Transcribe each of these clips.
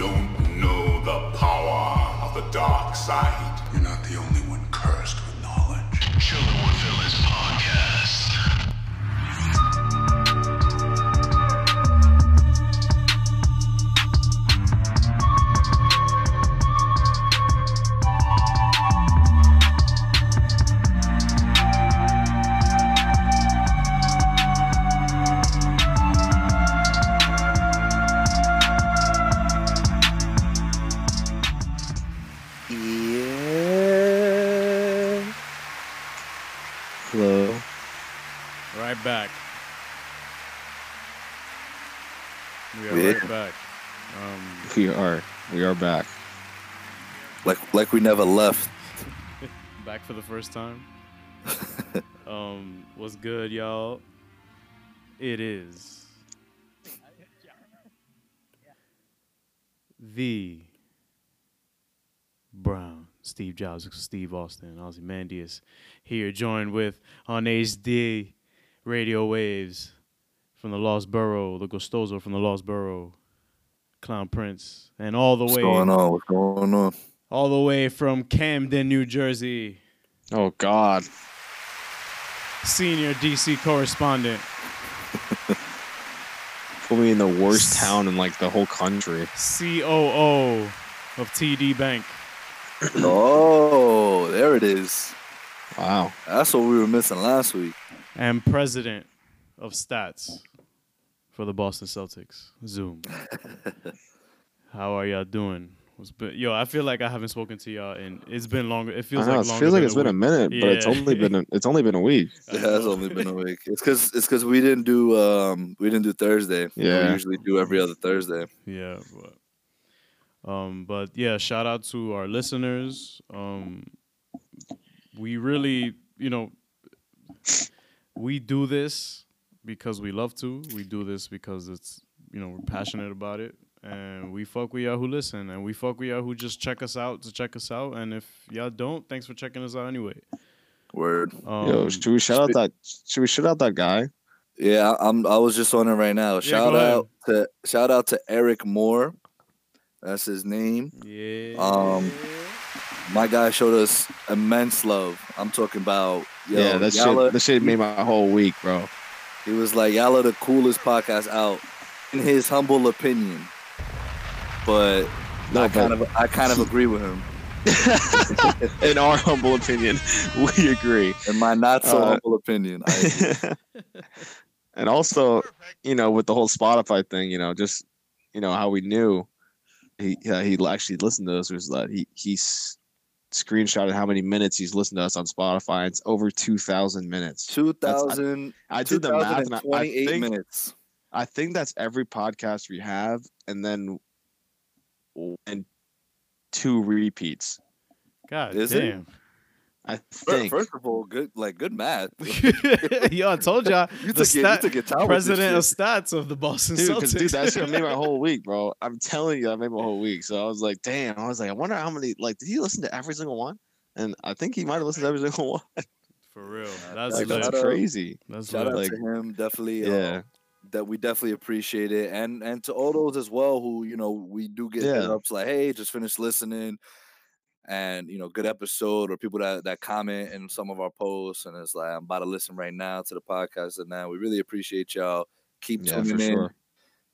don't know the power of the dark side. You're not the only one cursed with knowledge. Chiller with Phyllis podcast. We are back. Like like we never left. back for the first time. um, what's good, y'all? It is the Brown, Steve Jobs, Steve Austin, Ozymandias here, joined with on HD radio waves from the Lost Borough, the Gustoso from the Lost Borough, Clown Prince, and all the What's way going on? What's going on? all the way from Camden, New Jersey, Oh God. senior DC correspondent, Put me in the worst town in like the whole country. COO of TD Bank. Oh, there it is. Wow. That's what we were missing last week. and president of stats for the Boston Celtics. Zoom. How are y'all doing? What's been, yo, I feel like I haven't spoken to y'all and it's been longer. It feels I know, like it longer feels like than it's been a week. minute, but it's only been a, it's only been a week. I It has only been a week. It's because it's because we didn't do um we didn't do Thursday. Yeah. we usually do every other Thursday. Yeah, but um, but yeah, shout out to our listeners. Um, we really, you know, we do this because we love to. We do this because it's, you know, we're passionate about it, and we fuck with y'all who listen, and we fuck with y'all who just check us out to check us out. And if y'all don't, thanks for checking us out anyway. Word. Um, Yo, should we shout out that? Should we shout out that guy? Yeah, I- I'm. I was just on it right now. Shout go ahead. out to shout out to Eric Moore. That's his name. yeah. Um, My guy showed us immense love. I'm talking about yo, yeah, that y'all are- shit. That shit made my whole week, bro. He was like, "Y'all are the coolest podcast out," in his humble opinion. But No, I kind of, I kind of agree with him. in our humble opinion, we agree. In my not so Uh, humble opinion, I agree. and also, you know, with the whole Spotify thing, you know, just you know how we knew he uh, he actually listened to us was that he he's screenshotted how many minutes he's listened to us on Spotify. It's over two thousand minutes. two thousand. I did the math, and I, I 28 think minutes. I think that's every podcast we have, and then and two repeats. God Is it? I think. First of all, good like good math. Yo, I told y'all You the your, you president of stats of the Boston Dude, Celtics. dude, that shit made my whole week, bro. I'm telling you, I made my whole week. So I was like, damn. I was like, I wonder how many. Like, did he listen to every single one? And I think he might have listened to every single one. For real. That's like, that's crazy. That's Shout out Like- to him, definitely. Yeah. Um, that we definitely appreciate it, and and to all those as well who you know we do get Yeah. ups like, hey, just finished listening, and you know, good episode, or people that that comment in some of our posts, and it's like I'm about to listen right now to the podcast, and now we really appreciate y'all. Keep Yeah, tuning in. sure.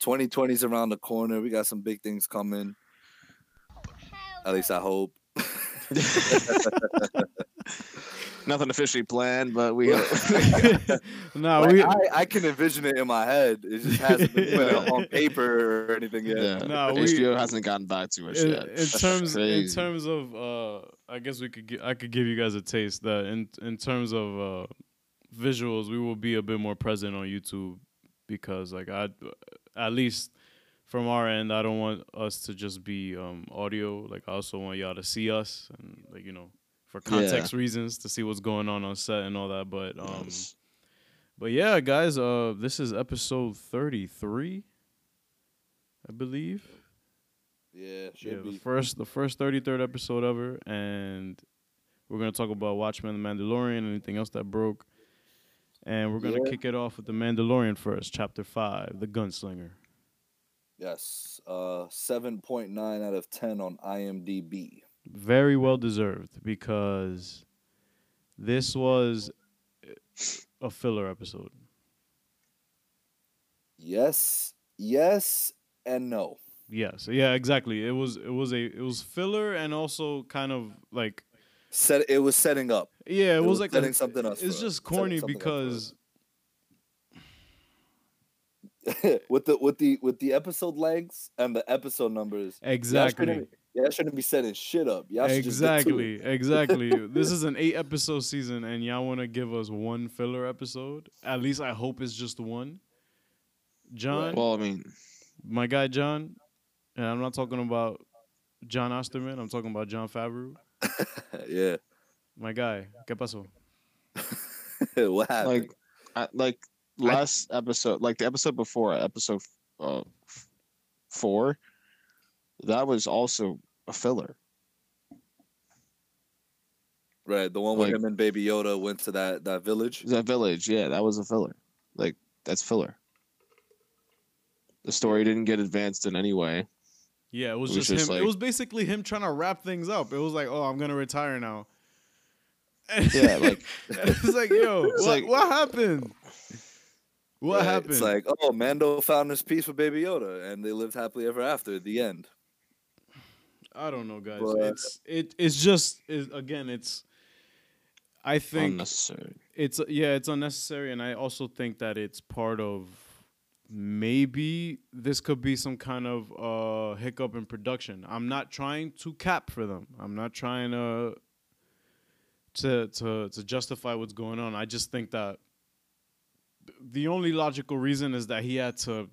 2020 is around the corner. We got some big things coming. Oh, At least I hope. Nothing officially planned, but we. no, Like, we I, I can envision it in my head. It just hasn't been put on paper or anything yet. yeah. Nah, we- HBO hasn't gotten back to us in, yet. in terms in terms of uh I guess we could gi- I could give you guys a taste that in in terms of uh visuals we will be a bit more present on YouTube because like I at least from our end I don't want us to just be um audio like I also want y'all to see us and like you know for Yeah. context reasons to see what's going on on set and all that but um Yes. but yeah guys uh this is episode 33 I believe Yeah, should yeah, the be. first the first thirty third episode ever, and we're gonna talk about Watchmen, The Mandalorian, anything else that broke, and we're gonna Yeah. kick it off with The Mandalorian first, Chapter Five, The Gunslinger. Yes, uh, seven point nine out of ten on IMDb. Very well deserved because this was a filler episode. Yes, yes, and no. Yes. Yeah, exactly. It was it was a it was filler and also kind of like Set it was setting up. yeah, it, It was, was like setting a, something up. It's just setting corny something up for us. because with the with the with the episode lengths and the episode numbers. exactly. Shouldn't- Y'all shouldn't be setting shit up. Y'all should just get to it. Exactly, exactly. this is an eight episode season, and y'all want to give us one filler episode. At least I hope it's just one. John, Well, I mean, my guy John, and I'm not talking about Jon Osterman. I'm talking about Jon Favreau. yeah. My guy, ¿qué pasó? what happened? like, I, like last episode, like the episode before, episode uh, f- four, that was also a filler. right, the one where like- him and Baby Yoda went to that that village. That village, yeah, that was a filler. Like that's filler. The story didn't get advanced in any way. Yeah, it was It was just, just him. like- it was basically him trying to wrap things up. It was like, oh, I'm gonna retire now. Yeah, like- it's like, yo, It's what, like- what happened? What Right, happened? It's like, oh, Mando found his peace with Baby Yoda, and they lived happily ever after. The end. I don't know, guys. But- It's it. It's just it, again. It's. I think Unnecessary. it's yeah, it's unnecessary, and I also think that it's part of maybe this could be some kind of uh hiccup in production. I'm not trying to cap for them. I'm not trying to to to to justify what's going on. I just think that the only logical reason is that he had to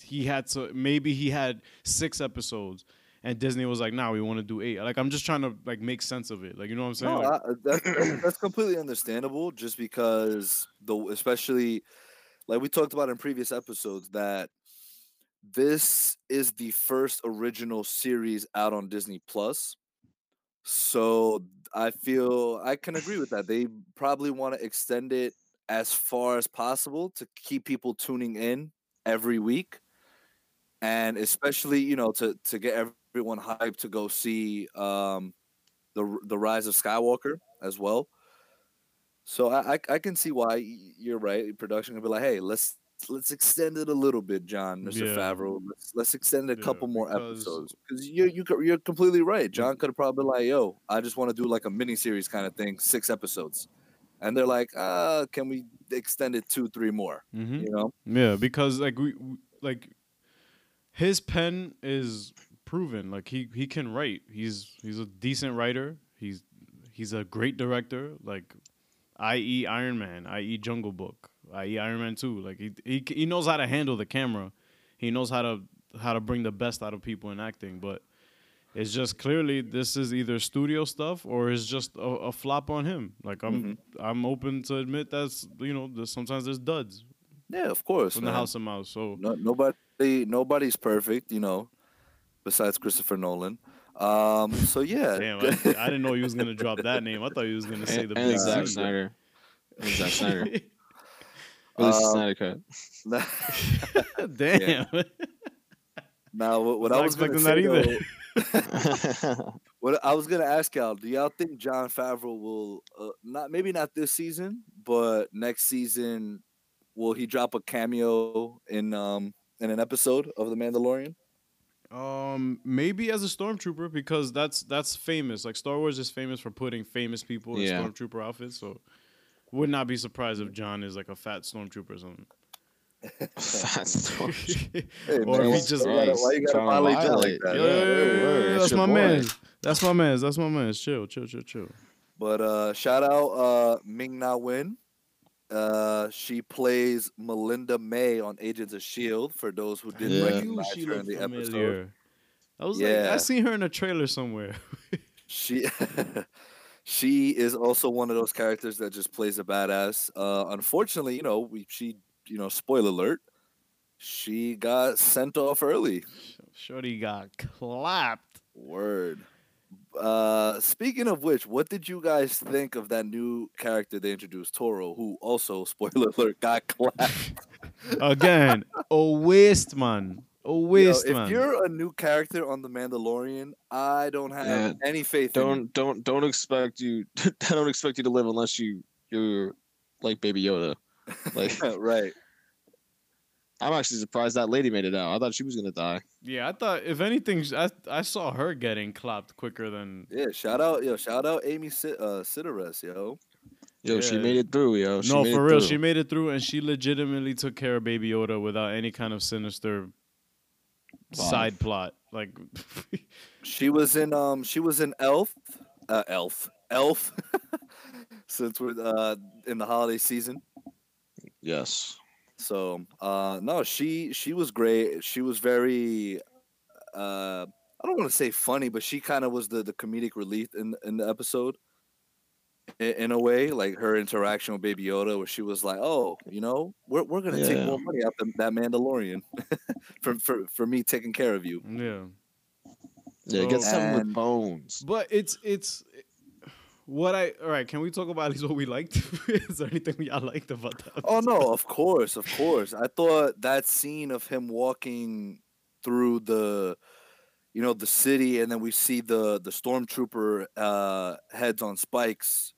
he had to maybe he had six episodes and Disney was like, "Nah, we want to do eight. Like I'm just trying to like make sense of it. Like you know what I'm saying? No, Like, I, that's, that's- completely understandable. Just because the especially like we talked about in previous episodes that this is the first original series out on Disney Plus. So I feel I can agree with that. They probably want to extend it as far as possible to keep people tuning in every week. And especially, you know, to to get everyone hyped to go see um the the rise of Skywalker as well. So I I, I can see why you're right. Production can be like, hey, let's let's extend it a little bit, John, Mr. Yeah. Favreau. Let's let's extend it a Yeah, couple more because- episodes because you you you're completely right. John could have probably been like, yo, I just want to do like a mini series kind of thing, six episodes, and they're like, uh, can we extend it two, three more? mhm. You know, Yeah, because like we we- like his pen is proven. Like he he can write. He's he's a decent writer. He's he's a great director. Like i.e. Iron Man, i.e. Jungle Book, i.e. Iron Man 2. Like he he he knows how to handle the camera. He knows how to how to bring the best out of people in acting, but it's just clearly this is either studio stuff or it's just a, a flop on him. Like I'm mm-hmm. I'm open to admit that's you know there's, sometimes there's duds yeah, of course. from the. House of Mouse. So No, nobody, nobody's perfect, you know, besides Christopher Nolan. Um, so yeah, Damn, I, I didn't know you was gonna drop that name. I thought you was gonna say the and big Zack Z. Snyder. And Zack Snyder. At Um, Snyder cut. Damn. now what, what I was gonna expecting say, that either. though, what I was gonna ask y'all, do y'all think Jon Favreau will uh, not maybe not this season, but next season will he drop a cameo in um in an episode of The Mandalorian? Um, maybe as a stormtrooper because that's that's famous. Like Star Wars is famous for putting famous people in Yeah. stormtrooper outfits. So, would not be surprised if John is like a fat stormtrooper or something. Fat stormtrooper. Hey, or man, if he just why you gotta- why you gotta violate John like that? Yo, Yeah, yo, it's that's my boy. man. That's my man. That's my man. Chill, chill, chill, chill. But uh shout out uh Ming Na Wen. Uh she plays Melinda May on Agents of Shield for those who didn't Yeah. Recognize she her in looked the episode. familiar. I was like, I seen her in a trailer somewhere. She she is also one of those characters that just plays a badass. Uh unfortunately, you know, we she you know, spoiler alert, she got sent off early. Shorty got clapped. Word. Uh speaking of which, what did you guys think of that new character they introduced, Toro, who also, spoiler alert, got clapped? Again, a waste, man. A Yo, waste, if man. you're a new character on The Mandalorian, I don't have Yeah, any faith in. Don't don't don't expect you. I don't expect you to live unless you you're like Baby Yoda. Like right. I'm actually surprised that lady made it out. I thought she was gonna die. Yeah, I thought if anything, I I saw her getting clapped quicker than. Yeah, shout out, yo, shout out Amy Si- uh, Sedaris, yo. Yo, she made it through, yo. She no, made for it real, through. she made it through, and she legitimately took care of Baby Yoda without any kind of sinister Wow. side plot. Like, She was in um she was in Elf, uh, Elf, Elf. Since we're uh in the holiday season, Yes. So uh no, she she was great. She was very uh I don't want to say funny, but she kind of was the the comedic relief in in the episode. In, in a way, like her interaction with Baby Yoda, where she was like, "Oh, you know, we're we're gonna take more money out the, that Mandalorian for for for me taking care of you." yeah. Yeah, get So- something with bones. But it's it's what I all right. Can we talk about at least what we liked? Is there anything y'all liked about that? Oh no, of course, of course. I thought that scene of him walking through the you know the city and then we see the the stormtrooper uh heads on spikes,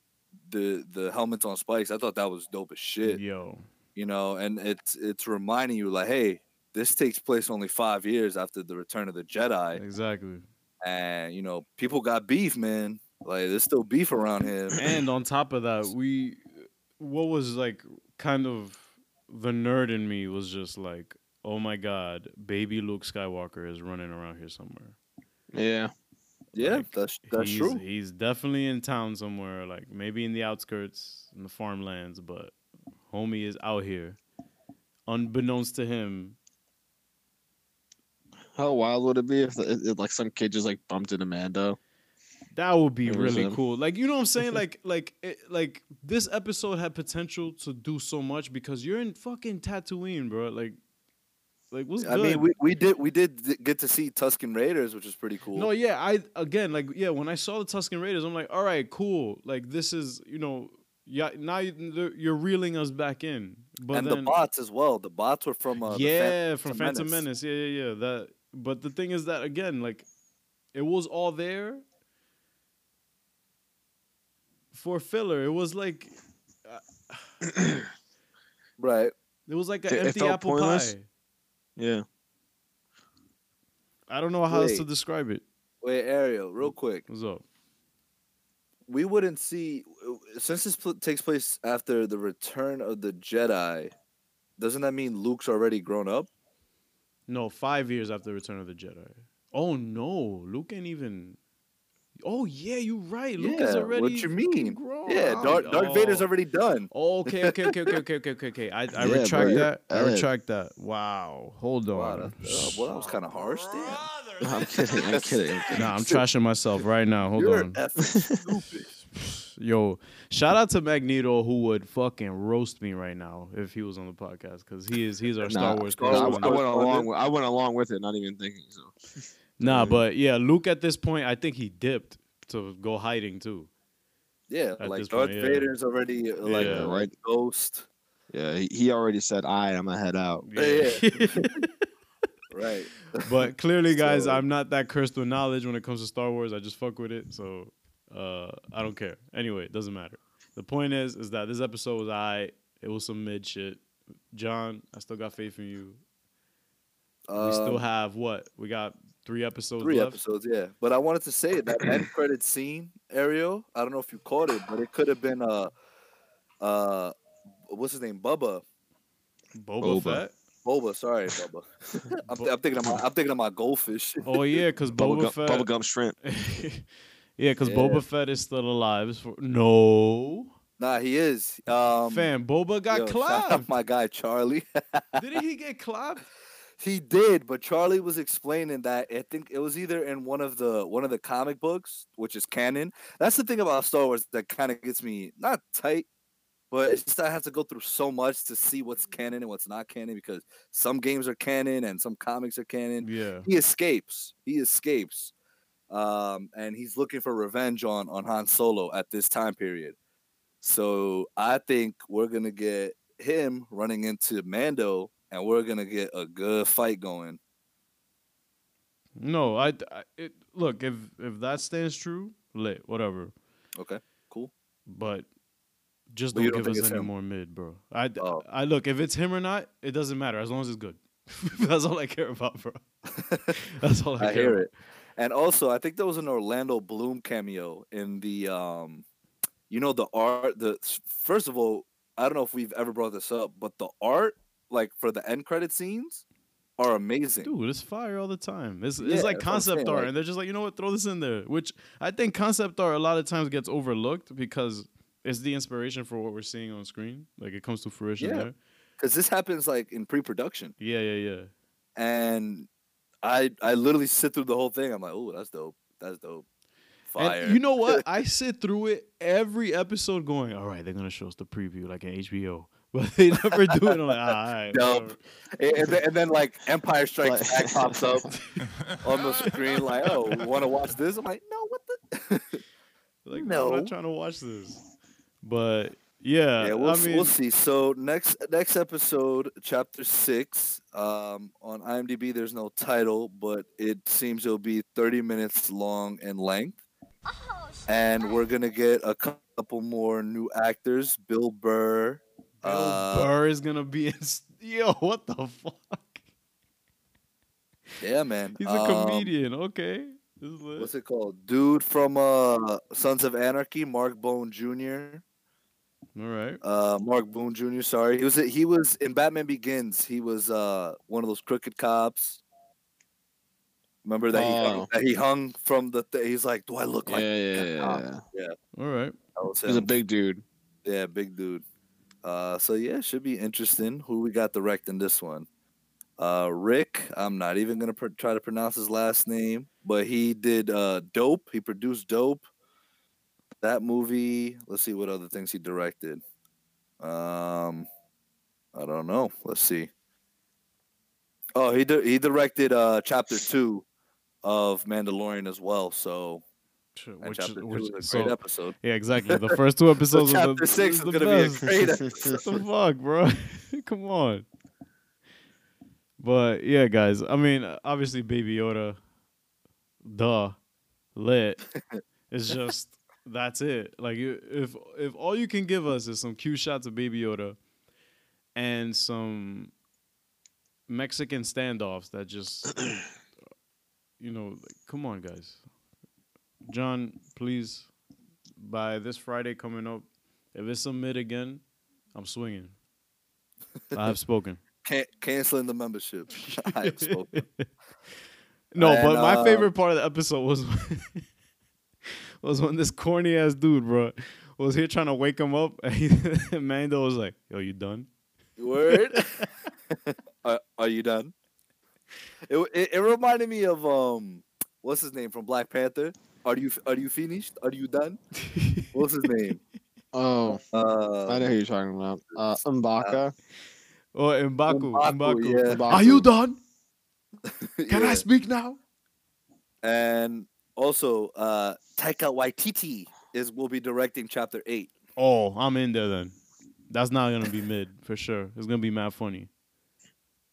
the the helmets on spikes. I thought that was dope as shit, Yo, you know, and it's it's reminding you like, hey, this takes place only 5 years after the return of the Jedi exactly. and you know, people got beef, man. Like there's still beef around here. And on top of that, we what was like kind of the nerd in me was just like, oh my god, baby Luke Skywalker is running around here somewhere. Yeah. yeah, like, that's that's he's, true. He's definitely in town somewhere, like maybe in the outskirts, in the farmlands, but homie is out here. Unbeknownst to him, How wild would it be if, if, if, like some kid just like bumped into Mando? That would be really cool. Like you know what I'm saying? like like it, like this episode had potential to do so much because you're in fucking Tatooine, bro. Like like what's I good? mean, we, we did we did get to see Tusken Raiders, which is pretty cool. No, yeah, I again like yeah, when I saw the Tusken Raiders, I'm like, all right, cool. Like this is you know, yeah, now you- you're reeling us back in. But and then, the bots as well. The bots were from uh, yeah, from Phantom Phantom Menace. Yeah, yeah, yeah. That. But the thing is that again, like, it was all there for filler. It was like Right. it was like an It- empty apple pointless. pie. Yeah. I don't know how else to describe it. Wait, Ariel, real quick. What's up? We wouldn't see since this pl- takes place after the return of the Jedi. Doesn't that mean Luke's already grown up? No, five years after the Return of the Jedi. Oh no, Luke ain't even. Oh yeah, you're right. Luke is Yeah, already. what you mean? Grown. Yeah, Darth, Darth Vader's Oh. already done. Oh, okay, okay, okay, okay, okay, okay, okay, okay. I, I Yeah, retract you're that. I retract that. Wow. Hold on. Wow, that, uh, well, that was kind of harsh. Damn. No, I'm kidding. I'm kidding. I'm kidding. Nah, I'm trashing myself right now. Hold You're on. effing stupid. Yo, shout out to Magneto who would fucking roast me right now if he was on the podcast because he is he's our Star Nah, Wars Star I, Wars correspondent. I went along. With, I went along with it, not even thinking. So Nah, but yeah, Luke at this point, I think he dipped to go hiding too. Yeah, At like this Darth point, yeah. Vader's already uh, like Yeah. a Right. ghost. yeah, he, he already said, "I i'ma head out." Yeah. Right. but clearly, guys, So- I'm not that cursed with knowledge when it comes to Star Wars. I just fuck with it, so uh, I don't care. Anyway, it doesn't matter. The point is, is that this episode was I. It was some mid shit. John, I still got faith in you. We still Um, have what? We got three episodes Three left. episodes, yeah. But I wanted to say that end credit scene, Ariel. I don't know if you caught it, but it could have been uh, uh, what's his name, Bubba, Boba, Boba. Fett. Boba. Sorry, Bubba. I'm, Bo- I'm thinking of my, I'm thinking of my goldfish. Oh yeah, because Boba Bubblegum, Fett. bubblegum shrimp. yeah, because Yeah. Boba Fett is still alive. For- no, nah, he is. Um, fam, Boba got yo, shout clapped. my guy Charlie. Didn't he get clapped? He did, but Charlie was explaining that I think it was either in one of the one of the comic books, which is canon. That's the thing about Star Wars that kind of gets me not tight, but it's just I have to go through so much to see what's canon and what's not canon because some games are canon and some comics are canon. Yeah. He escapes. He escapes, um, and he's looking for revenge on on Han Solo at this time period. So I think we're gonna get him running into Mando, and we're gonna get a good fight going. No, I, I it, look if if that stands true, lit, whatever. Okay, cool. But just But don't don't give us any him? more mid, bro. I, Oh. I look if it's him or not, it doesn't matter as long as it's good. That's all I care about, bro. That's all I, I care hear about. it. And also, I think there was an Orlando Bloom cameo in the, um, you know, the art. The first of all, I don't know if we've ever brought this up, but the art, like for the end credit scenes, are amazing. Dude, it's fire all the time. It's, Yeah, it's like that's what I'm concept art, like- and they're just like, you know what, throw this in there. Which I think concept art a lot of times gets overlooked because it's the inspiration for what we're seeing on screen. Like it comes to fruition Yeah. there. because this happens like in pre-production, Yeah, yeah, yeah. and I I literally sit through the whole thing. I'm like, oh, that's dope. That's dope. Fire. And you know what? I sit through it every episode going, all right, they're gonna show us the preview like an HBO. But they never do it. I'm like, ah, all right. Dope. whatever." and, and then, and then like Empire Strikes Like- Back pops up on the screen, like, oh, want to watch this? I'm like, no, what the? Like, no, I'm No. not trying to watch this. But yeah, yeah, we'll, I s- mean, we'll see. So next next episode, chapter six, um, on IMDb, there's no title, but it seems it'll be 30 minutes long in length, and we're gonna get a couple more new actors. Bill Burr. Bill uh, Burr is gonna be in. s- Yo, what the fuck? Yeah, man. He's a Um, comedian. Okay, this is. What's it called? Dude from uh Sons of Anarchy, Mark Bone Jr. All right. Uh, Mark Boone Jr. Sorry, he was he was in Batman Begins. He was uh one of those crooked cops. Remember that he hung, Oh. that he hung from the. Th- he's like, "Do I look like?" yeah, a yeah, yeah. All right. That was He's a big dude. yeah, big dude. Uh, so yeah, should be interesting. Who we got directing this one? Uh, Rick. I'm not even gonna pr- try to pronounce his last name, but he did uh Dope. He produced Dope. That movie. Let's see what other things he directed. Um, I don't know. Let's see. Oh, he di- he directed uh chapter two of Mandalorian as well. So Sure, Which, chapter two which, is a great so, episode. yeah, exactly. The first two episodes. of chapter the, six is the gonna be a best. great What the fuck, bro? Come on. But yeah, guys. I mean, obviously, Baby Yoda, duh, lit. It's just that's it. Like, if if all you can give us is some cute shots of Baby Yoda and some Mexican standoffs that just, you know, like, come on, guys. John, please, by this Friday coming up, if it's a mid again, I'm swinging. I have spoken. Can- canceling the membership. I have spoken. No, And, but my uh, favorite part of the episode was was when this corny ass dude, bro, was here trying to wake him up, and he, Mando was like, "Yo, you done?" Word. are, are you done? It, it it reminded me of um, what's his name from Black Panther? Are you are you finished? Are you done? What's his name? Oh, Uh, I know who you're talking about. Uh, Mbaka. Oh, Mbaku, M'Baku, Mbaku. yeah. M'Baku. Are you done? Can yeah. I speak now? And also, uh, Taika Waititi is will be directing chapter eight. Oh, I'm in there then. That's not gonna be mid for sure. It's gonna be mad funny.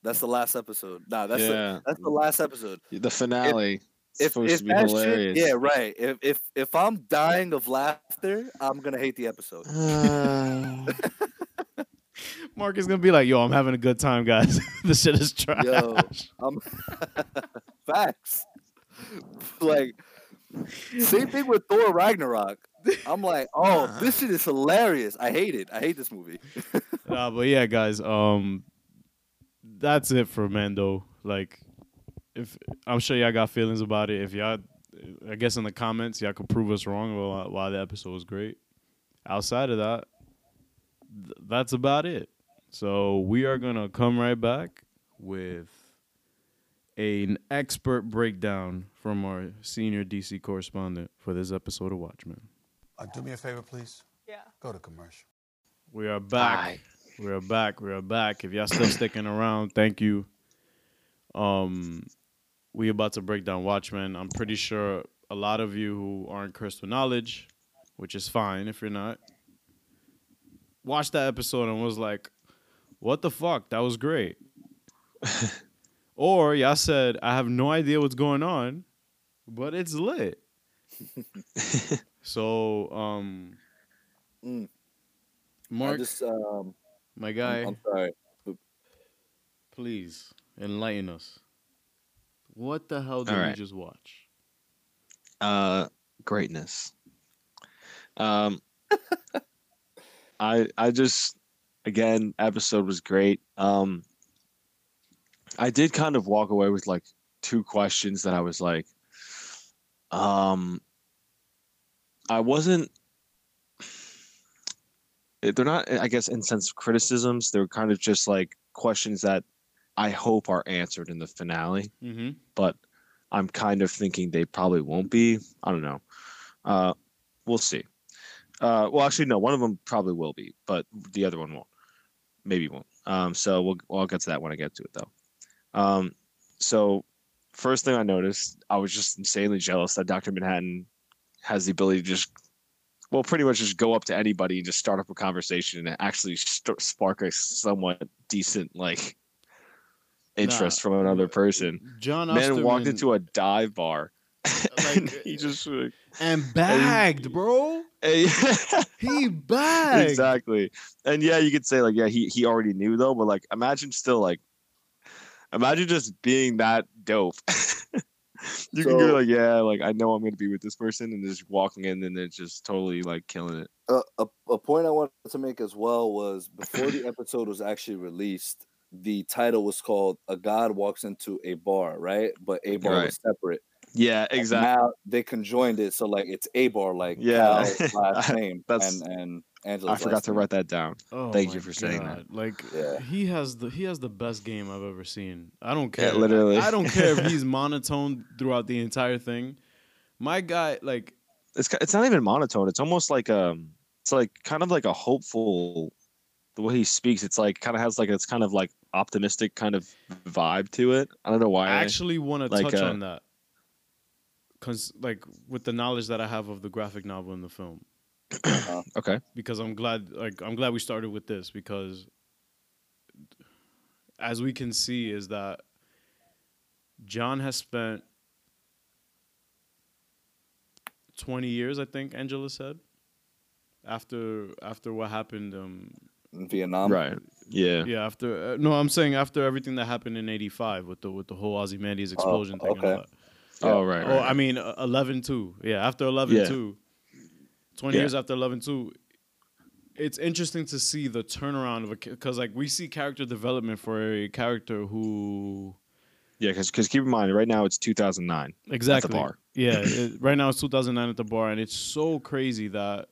That's the last episode. Nah, that's the, that's the last episode. the finale. It's If, supposed if to be hilarious. shit, yeah, right. If if if I'm dying of laughter, I'm gonna hate the episode. Uh, Mark is gonna be like, "Yo, I'm having a good time, guys. this shit is trash." Yo, I'm facts. like same thing with Thor Ragnarok. I'm like, oh, this shit is hilarious. I hate it. I hate this movie. uh, but yeah, guys, um, that's it for Mando. Like, if I'm sure y'all got feelings about it. If y'all, I guess in the comments, y'all could prove us wrong why, why the episode was great. Outside of that, th- that's about it. So we are gonna come right back with an expert breakdown from our senior DC correspondent for this episode of Watchmen. Uh, do me a favor, please. Yeah. Go to commercial. We are back. We are back. We are back. If y'all still sticking around, thank you. Um, we about to break down Watchmen. I'm pretty sure a lot of you who aren't cursed with knowledge, which is fine if you're not, watched that episode and was like, "What the fuck? That was great." or y'all said I have no idea what's going on, but it's lit. so, um, Mm. I Mark, just um, my I'm, guy, I'm sorry. please enlighten us. What the hell did All we just watch? uh greatness. Um i i just again episode was great. Um i did kind of walk away with like two questions that i was like um i wasn't they're not i guess in sense of criticisms. They're kind of just like questions that i hope are answered in the finale Mm-hmm. but I'm kind of thinking they probably won't be. I don't know. Uh, we'll see. Uh, well, actually, no. One of them probably will be, but the other one won't. Maybe won't. Um, so we'll, well, I'll get to that when I get to it, though. Um, so first thing I noticed, I was just insanely jealous that Doctor Manhattan has the ability to just, well, pretty much just go up to anybody and just start up a conversation and actually st- spark a somewhat decent like interest from another person. John man walked into a dive bar. And Like, he uh, just like, and bagged, bro. hey, He bagged. exactly. And yeah you could say like yeah he, he already knew though but like imagine still like imagine just being that dope. You can go like yeah like i know i'm gonna be with this person and just walking in and then it's just totally like killing it. A, a, a point I wanted to make as well was before the episode was actually released, the title was called "A God Walks into a Bar," right? But a bar Right. was separate. yeah exactly Now they conjoined it, so like it's a bar, like Yeah. Cal's last name, That's- and and i forgot last to name. write that down Oh Thank you for saying that. Like Yeah. he has the he has the best game I've ever seen. I don't Yeah, care. literally. I, I don't care if he's monotone throughout the entire thing. My guy, like it's it's not even monotone. It's almost like um, it's like kind of like a hopeful. The way he speaks, it's like kind of has like it's kind of like optimistic kind of vibe to it. I don't know why. I actually want to like, touch uh, on that. Cause like with the knowledge that I have of the graphic novel and the film, okay. because I'm glad like I'm glad we started with this because as we can see is that John has spent 20 years I think Angela said after after what happened um in Vietnam. right. Yeah. yeah after uh, no I'm saying after everything that happened in 85 with the with the whole Ozymandias explosion thing and all okay. that. Oh right. Oh. I mean, uh, 11 2. Yeah, after 11 Yeah. 2. 20 Yeah. years after 11 2. It's interesting to see the turnaround of a because like we see character development for a character who yeah, because keep in mind, right now it's 2009. exactly The bar. Yeah, it, right now it's 2009 at the bar, and it's so crazy that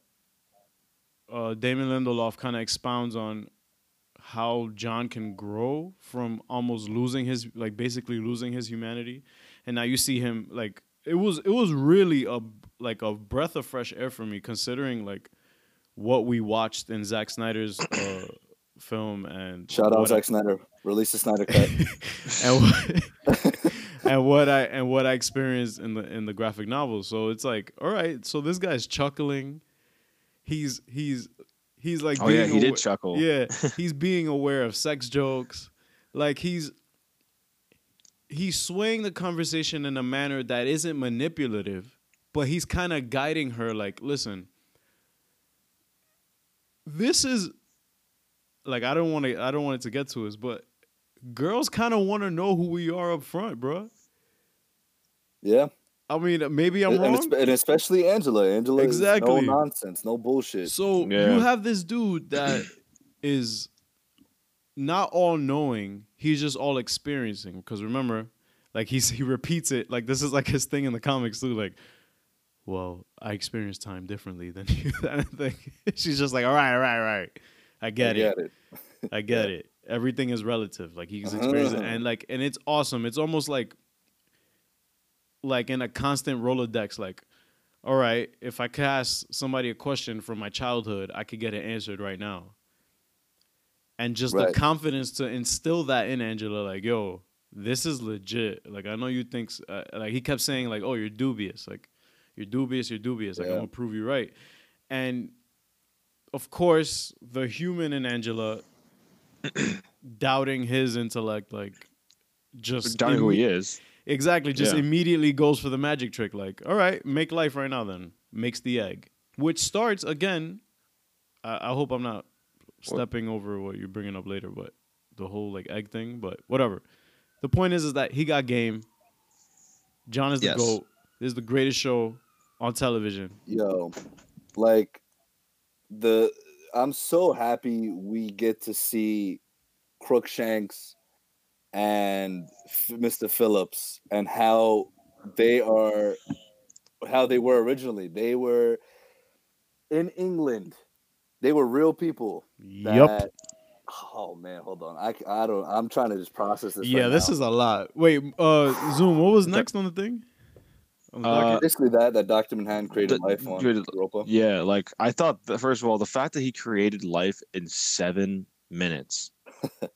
uh, Damon Lindelof kind of expounds on how John can grow from almost losing his like basically losing his humanity, and now you see him like it was it was really a like a breath of fresh air for me considering like what we watched in Zack Snyder's uh, film and Shout out Zack Snyder. Release the Snyder cut. and what, and what I and what I experienced in the in the graphic novel. So it's like, all right, so this guy's chuckling. He's he's he's like, Oh yeah, being he did chuckle. Yeah, he's being aware of sex jokes. Like he's he's swaying the conversation in a manner that isn't manipulative, but he's kind of guiding her. Like, listen, this is like I don't want to I don't want it to get to us, but girls kind of want to know who we are up front, bro. yeah, I mean, maybe I'm wrong. espe- and especially Angela. Angela is Exactly. no nonsense, no bullshit. So Yeah. you have this dude that is not all knowing, he's just all experiencing. Because remember, like he's he repeats it, like this is like his thing in the comics too. Like, well, I experience time differently than you. That thing. She's just like, all right, all right, all right. I get I it. get it. I get it. Everything is relative. Like he's experiencing, Uh-huh. and like, and it's awesome. It's almost like, like in a constant rolodex. Like, all right, if I could ask somebody a question from my childhood, I could get it answered right now. And just the confidence to instill that in Angela, like, yo, this is legit. Like, I know you think, uh, like, he kept saying, like, oh, you're dubious. Like, you're dubious, you're dubious. Like, I'm gonna prove you right. And of course, the human in Angela doubting his intellect, like just doubting who he is. Exactly. Just Yeah. immediately goes for the magic trick. Like, all right, make life right now. Then makes the egg, which starts again. I, I hope I'm not stepping over what you're bringing up later, but the whole like egg thing. But whatever. The point is, is that he got game. John is the Yes. goat. This is the greatest show on television. Yo, like the I'm so happy we get to see Crookshanks and F- Mr. Phillips and how they are how they were originally. They were in England. They were real people. Yup. that- Oh man, hold on. I, I don't. I'm trying to just process this. Yeah, right this now. is a lot. Wait, uh, Zoom. What was next on the thing? On the Uh, basically that that Dr. Manhattan created The- life on created- Europa. Yeah, like I thought. That, first of all, the fact that he created life in seven minutes.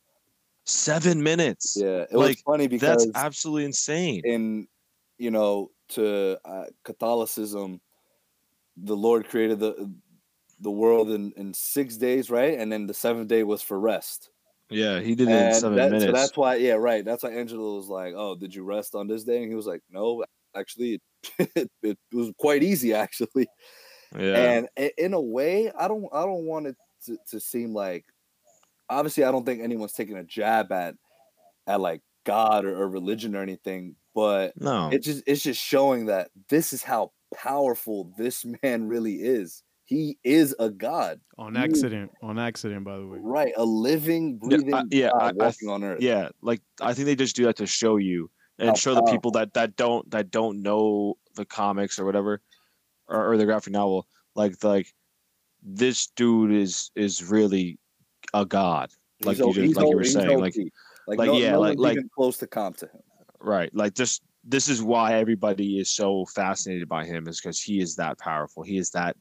seven minutes. Yeah, it Like, was funny because That's absolutely insane. in you know to uh, Catholicism, the Lord created the the world in in six days, right? And then the seventh day was for rest. Yeah, he did it in seven that- minutes. So that's why, yeah, right. That's why Angelo was like, "Oh, did you rest on this day?" And he was like, "No, actually, it, it was quite easy, actually." yeah. And in a way, I don't, I don't want it to, to seem like. Obviously, I don't think anyone's taking a jab at, at like God or, or religion or anything, but no. it just it's just showing that this is how powerful this man really is. He is a god, on you- accident. On accident, by the way. right? A living, Yeah, breathing I- yeah, god I- I on earth. yeah, like I think they just do that to show you and How show the people that that don't that don't know the comics or whatever or, or the graphic novel. Like like this dude is is really a god. Like He's you just like you o- were saying. Like like, like, no, yeah, no like- like- even close to comp to him. right. Like just this is why everybody is so fascinated by him is because he is that powerful. He is that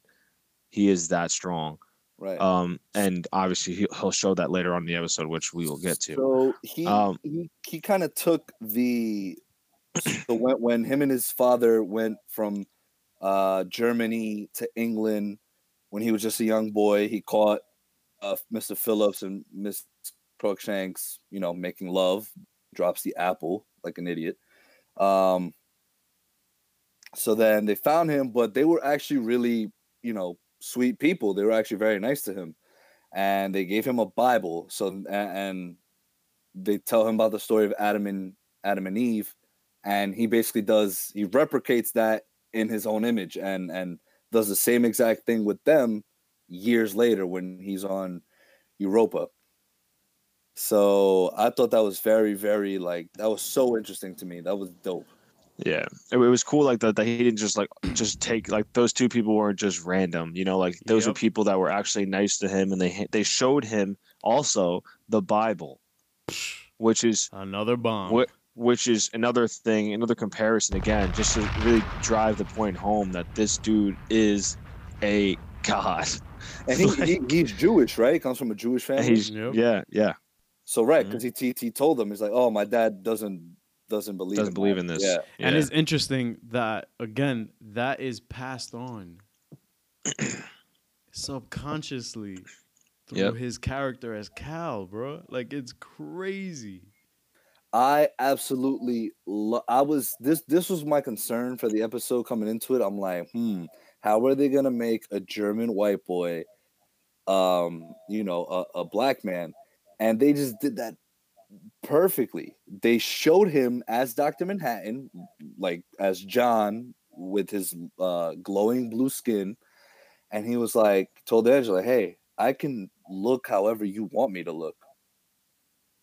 he is that strong. Right. Um and obviously he, he'll show that later on in the episode, which we will get to. So he Um, he he kind of took the so when when him and his father went from uh Germany to England when he was just a young boy, he caught uh, Mr. Phillips and Miss Crookshanks, you know, making love, drops the apple like an idiot. Um so then they found him, but they were actually really, you know, sweet people. They were actually very nice to him. And they gave him a Bible. So and they tell him about the story of Adam and Adam and Eve, and he basically does he replicates that in his own image and and does the same exact thing with them years later when he's on Europa. So I thought that was very, very like that was so interesting to me. That was dope. Yeah, it, it was cool like that. That he didn't just like just take like those two people weren't just random. You know, like those were people that were actually nice to him, and they they showed him also the Bible, which is Another bomb. what which is another thing, another comparison again, just to really drive the point home that this dude is a god. And he, he he's Jewish, right? He comes from a Jewish family. he's Yep. yeah yeah so right, because he, he he told them he's like, oh, my dad doesn't doesn't believe doesn't in believe that." in this. Yeah, And it's interesting that again, that is passed on subconsciously through Yep. his character as Cal, bro. Like it's crazy. I absolutely lo- I was this this was my concern for the episode coming into it. I'm like, hmm, how are they gonna make a German white boy, um, you know, a, a black man? And they just did that perfectly. They showed him as Dr. Manhattan, like as John with his uh glowing blue skin, and he was like, told Angela, hey, I can look however you want me to look.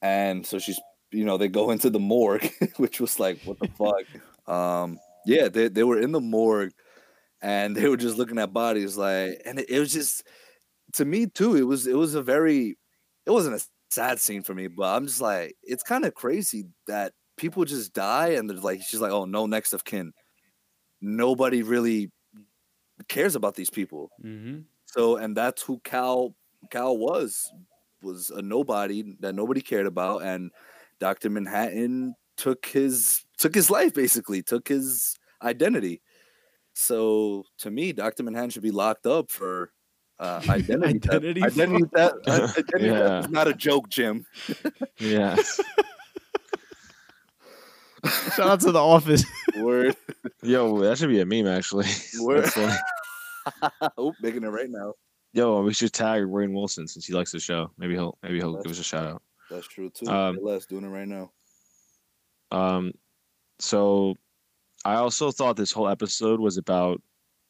And so she's you know, they go into the morgue, which was like, what the fuck? Um, yeah, they, they were in the morgue and they were just looking at bodies like and it, it was just to me too, it was it was a very it wasn't a sad scene for me, but I'm just like, it's kind of crazy that people just die and they're like she's like, oh no next of kin. Nobody really cares about these people. Mm-hmm. So and that's who Cal Cal was was a nobody that nobody cared about and Dr. Manhattan took his took his life basically, took his identity. So to me, Dr. Manhattan should be locked up for uh, identity theft. Identity theft. uh, identity theft Yeah. is not a joke, Jim. yeah. Shout out to the office. Word. Yo, that should be a meme actually. Word. That's making it right now. Yo, we should tag Rainn Wilson since he likes the show. Maybe he'll maybe he'll give us a shout out. That's true too. Um, Less doing it right now. Um, so I also thought this whole episode was about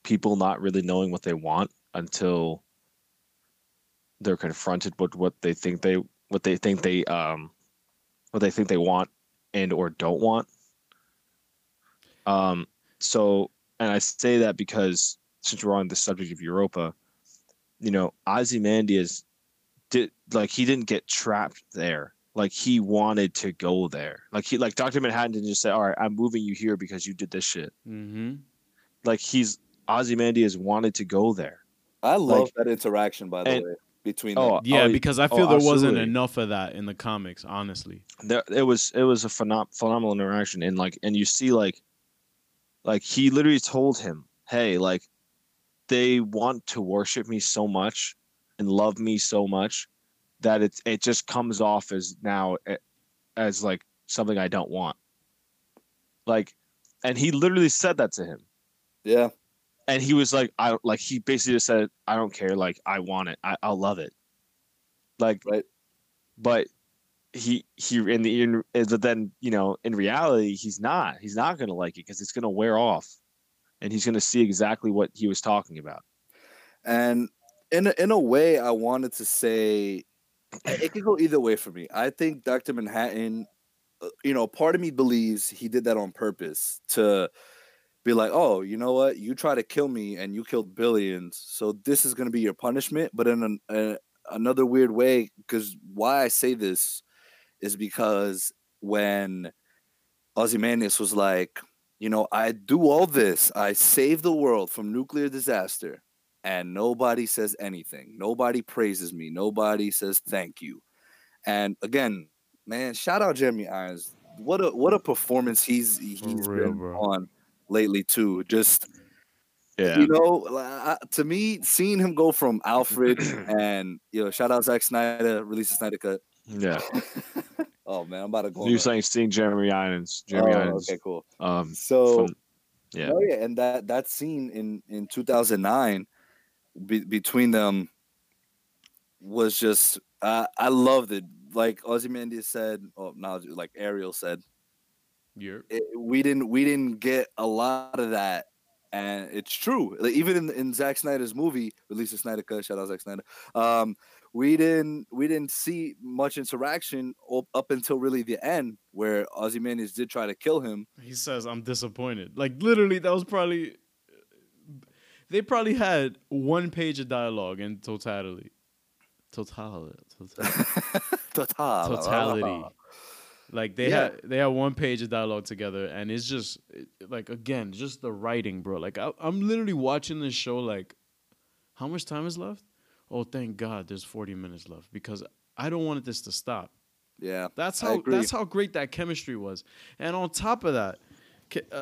people not really knowing what they want until they're confronted with what they think they what they think they um what they think they want and or don't want. Um, so and I say that because since we're on the subject of Europa, you know, Ozymandias did like he didn't get trapped there. Like he wanted to go there. Like he like Dr. Manhattan didn't just say, All right, I'm moving you here because you did this shit. mm-hmm. Like he's Ozymandias wanted to go there. I love like- that interaction by the and- way between Oh, them. Yeah, oh, because I oh, feel there wasn't enough of that in the comics, honestly. there it was it was a phenom- phenomenal interaction and like and you see like like he literally told him hey like they want to worship me so much and love me so much that it it just comes off as now as like something i don't want. Like and he literally said that to him. Yeah. and he was like i like he basically just said i don't care like i want it I, i'll love it. Like Right. but he he in the in, but then you know in reality he's not he's not gonna like it because it's gonna wear off. And he's gonna see exactly what he was talking about. And in a, in a way, I wanted to say it could go either way for me. I think Dr. Manhattan, uh, you know, part of me believes he did that on purpose to be like, oh, you know what? You try to kill me and you killed billions. So this is going to be your punishment. But in an, uh, another weird way, because why I say this is because when Ozymandias was like, you know, I do all this, I save the world from nuclear disaster and nobody says anything. Nobody praises me. Nobody says thank you. And again, man, shout out Jeremy Irons. What a what a performance he's he's real, been bro. on lately too. Just yeah you know, to me, seeing him go from Alfred and you know, shout out Zack Snyder, release the Snyder cut. yeah oh man, I'm about to go. you're saying seeing jeremy irons jeremy Oh, irons okay, cool. um So from- yeah Oh yeah, and that that scene in in 2009 be, between them was just uh, I loved it. Like Ozymandias said, oh now like Ariel said, You're we didn't we didn't get a lot of that, and it's true. Like, even in in Zack Snyder's movie, release of Snyder cut, shout out Zack Snyder. Um, we didn't we didn't see much interaction up, up until really the end, where Ozymandias did try to kill him. he says I'm disappointed. Like literally, that was probably they probably had one page of dialogue in totality. Totality. Totality. Totality. Like they Yeah. had they had one page of dialogue together, and it's just it- like again, just the writing, bro. Like I, I'm literally watching this show. Like, how much time is left? Oh, thank God, there's 40 minutes left because I don't want this to stop. Yeah. That's how that's how great that chemistry was. And on top of that,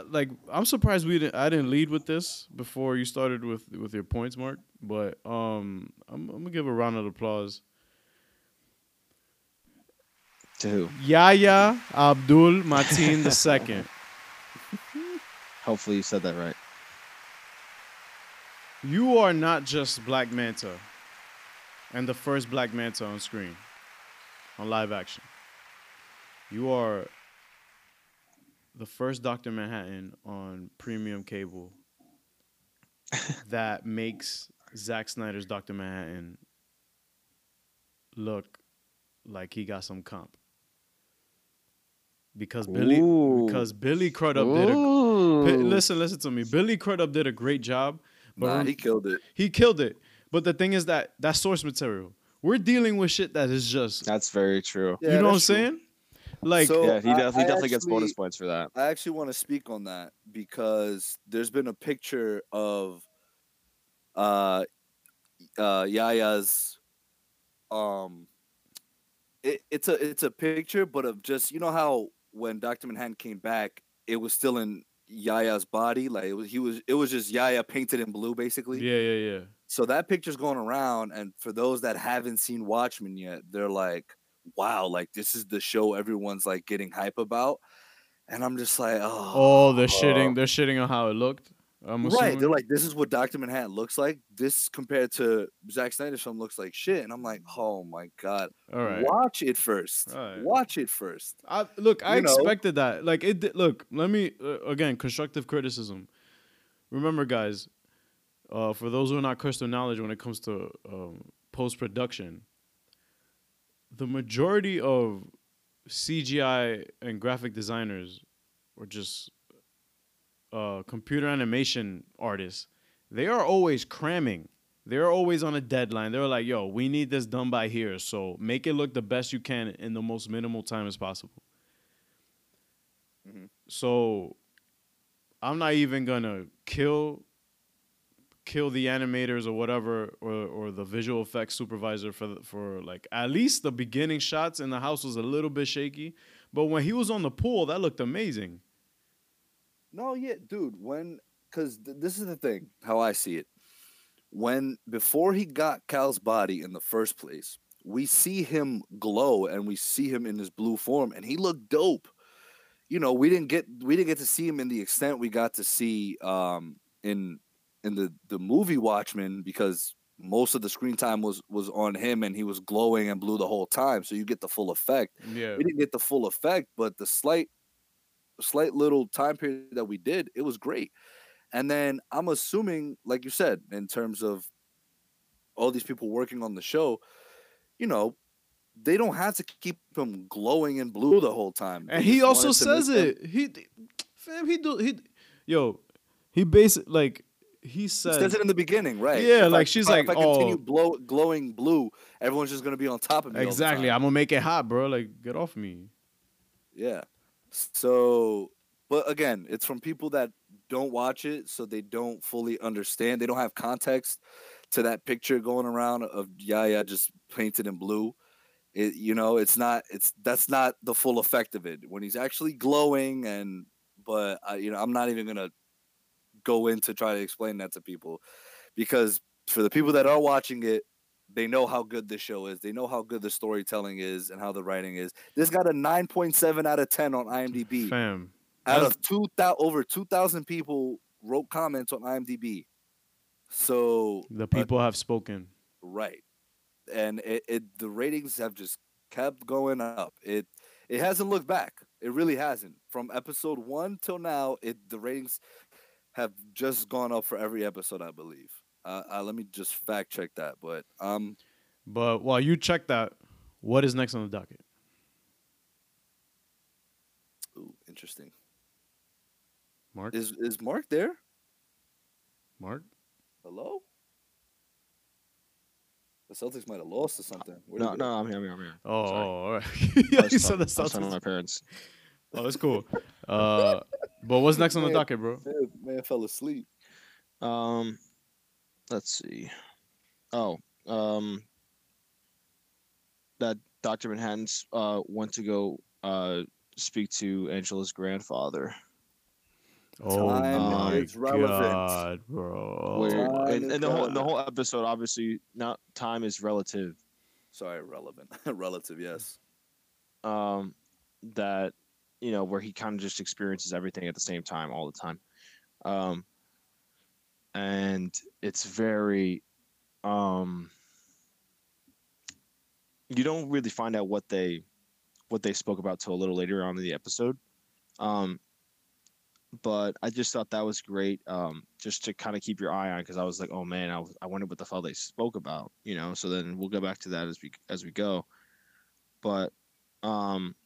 like I'm surprised we didn't I didn't lead with this before you started with with your points, Mark. But um, I'm, I'm gonna give a round of applause. to who Yahya Abdul Mateen II. hopefully you said that right You are not just Black Manta and the first Black Manta on screen on live action. You are the first Dr. Manhattan on premium cable that makes Zack Snyder's Dr. Manhattan look like he got some comp. Because Billy Ooh. because Billy Crudup did a Ooh. Listen, listen to me. Billy Crudup did a great job, but Nah, he killed it. he killed it. But the thing is that that source material. We're dealing with shit that is just that's very true you know what I'm true. saying? Like So- yeah he I- definitely I definitely gets bonus points for that I actually want to speak on that because there's been a picture of uh uh Yaya's um it, it's a it's a picture but of just you know how when Dr. Manhattan came back it was still in Yaya's body like it was he was it was just Yaya painted in blue basically yeah, yeah, yeah. so that picture's going around and for those that haven't seen Watchmen yet they're like wow like this is the show everyone's like getting hype about and I'm just like, oh, Oh, they're shitting. They're shitting on how it looked. I'm right. They're like, this is what Doctor Manhattan looks like. This compared to Zack Snyder's film looks like shit, and I'm like, oh my god, All right. watch it first. Alright. Watch it first. I look. I You know? expected that. Like it. Did, look. Let me uh, again constructive criticism. Remember, guys. Uh, for those who are not crystal knowledge when it comes to um, post production, the majority of CGI and graphic designers, or just uh, computer animation artists, they are always cramming. They're always on a deadline. They're like, "Yo, we need this done by here, so make it look the best you can in the most minimal time as possible." Mhm. So, I'm not even gonna kill kill the animators or whatever or or the visual effects supervisor for for like at least the beginning shots in the house was a little bit shaky, but when he was on the pool, that looked amazing. No, yeah, dude. When because th- this is the thing, how I see it. When before he got Cal's body in the first place, we see him glow and we see him in his blue form, and he looked dope. You know, we didn't get we didn't get to see him in the extent we got to see um in in the the movie Watchmen because most of the screen time was was on him and he was glowing and blue the whole time, so you get the full effect Yeah. we didn't get the full effect, but the slight, slight little time period that we did, it was great. And then I'm assuming, like you said, in terms of all these people working on the show, you know, they don't have to keep him glowing and blue the whole time. And he also says them- it. He, fam, he do he, yo, he basic like he He said. says it in the beginning, right? Yeah, If like, I- she's if I- like, if I continue "Oh." blow, glowing blue, everyone's just gonna be on top of me. exactly. I'm gonna make it hot, bro. Like, get off me. Yeah. So, but again, it's from people that don't watch it, so they don't fully understand. They don't have context to that picture going around of Yaya just painted in blue. It, you know, it's not. It's that's not the full effect of it when he's actually glowing. And but I, you know, I'm not even gonna go in to try to explain that to people because for the people that are watching it, they know how good this show is. They know how good the storytelling is and how the writing is. This got a 9.7 out of 10 on IMDb. Fam. out of 2000 over 2000 people wrote comments on IMDb. So The uh, people have spoken. right. And it, it the ratings have just kept going up. It it hasn't looked back. It really hasn't. From episode 1 till now, it the ratings have just gone up for every episode, I believe. Uh, uh, let me just fact check that, but um But while you check that, what is next on the docket? ooh, interesting. Mark. Is is Mark there? Mark. Hello? The Celtics might have lost or something. Where'd No, no, I'm here. I'm here. I'm here. Oh, oh, all right. Yeah, was you said talking- the I was talking to Celtics. my parents. Oh, that's cool. Uh, but what's next on the Man. docket, bro? Man, man fell asleep. Um, let's see. Oh, um, that Doctor Manhattan's uh went to go uh speak to Angela's grandfather. Oh Time my is relevant. god, bro. where and, and the whole the whole episode obviously not time is relative. Sorry, relevant. Relative, yes. Um, that you know where he kind of just experiences everything at the same time all the time. Um, and it's very um you don't really find out what they what they spoke about till a little later on in the episode. Um but i just thought that was great um just to kind of keep your eye on because i was like oh man I, I wonder what the hell they spoke about you know? So then we'll go back to that as we as we go. But um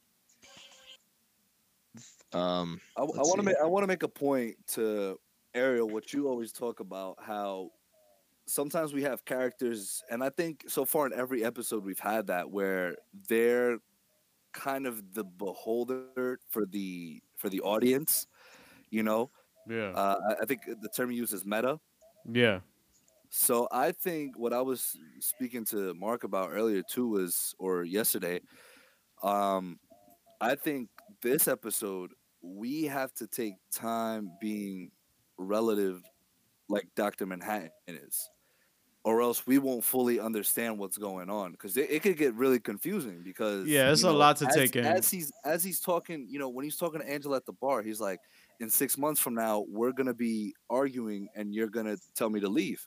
um I, want to make I want to make a point to Ariel. What you always talk about how sometimes we have characters, and I think so far in every episode we've had that where they're kind of the beholder for the for the audience. You know, Yeah. uh, I- I think the term you use is meta. yeah. So I think what I was speaking to Mark about earlier too was, or yesterday, um, I think this episode we have to take time being relative, like Doctor Manhattan is, or else we won't fully understand what's going on because it, it could get really confusing because Yeah, it's a know, lot to as- take in. as he's as he's talking you know when he's talking to angela at the bar he's like in six months from now we're gonna be arguing and you're gonna tell me to leave.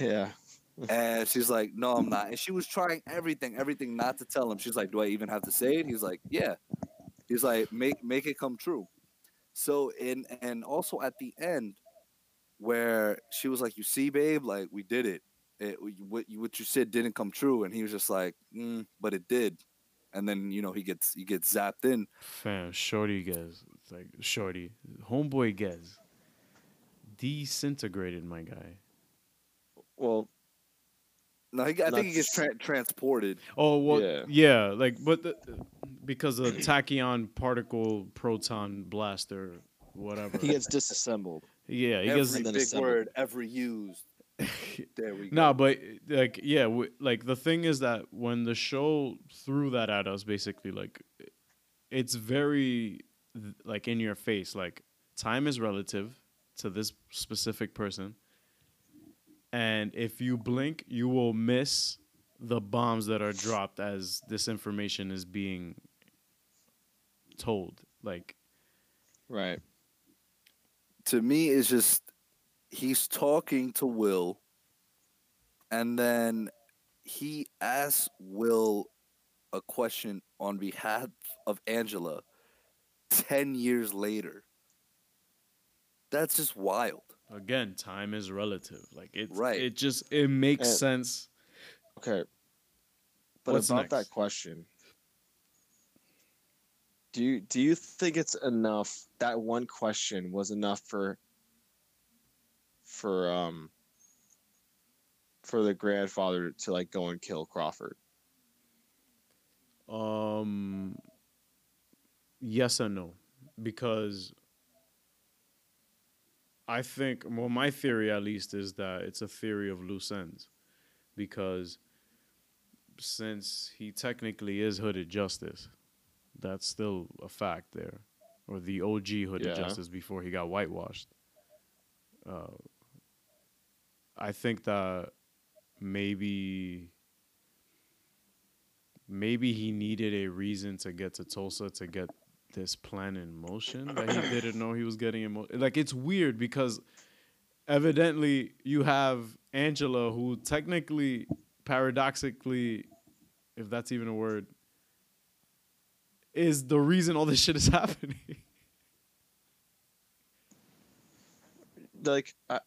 Yeah. and she's like no i'm not. And she was trying everything everything not to tell him. She's like do i even have to say it? He's like yeah. He's like make make it come true so in and also at the end where she was like you see babe like we did it it, what you what you said didn't come true, and he was just like, mm, but it did, and then you know he gets he gets zapped in. Fam, shorty gets like shorty, homeboy gets disintegrated, my guy. Well, No, he, I think he gets tra- transported. Oh well, Yeah. yeah, like but the, because of tachyon particle proton blaster, whatever. he gets disassembled. yeah, he every gets and then big assembled. word ever used. There we go. No, but like yeah, w- like the thing is that when the show threw that at us, basically like it's very like in your face. Like time is relative to this specific person, and if you blink, you will miss the bombs that are dropped as this information is being told. Like Right. to me, it's just he's talking to Will, and then he asks Will a question on behalf of Angela 10 years later. That's just wild. Again, time is relative. Like it, Right. It just it makes And- sense. Okay. But What's about next? that question, do you do you think it's enough? That one question was enough for for um for the grandfather to like go and kill Crawford. Um, yes and no, because I think well, my theory at least is that it's a theory of loose ends, because since he technically is hooded justice, that's still a fact there, or the OG hooded Yeah. justice before he got whitewashed. Uh, I think that maybe maybe he needed a reason to get to Tulsa to get this plan in motion that he didn't know he was getting in motion. Like it's weird because evidently you have Angela who technically paradoxically if that's even a word is the reason all this shit is happening. Like I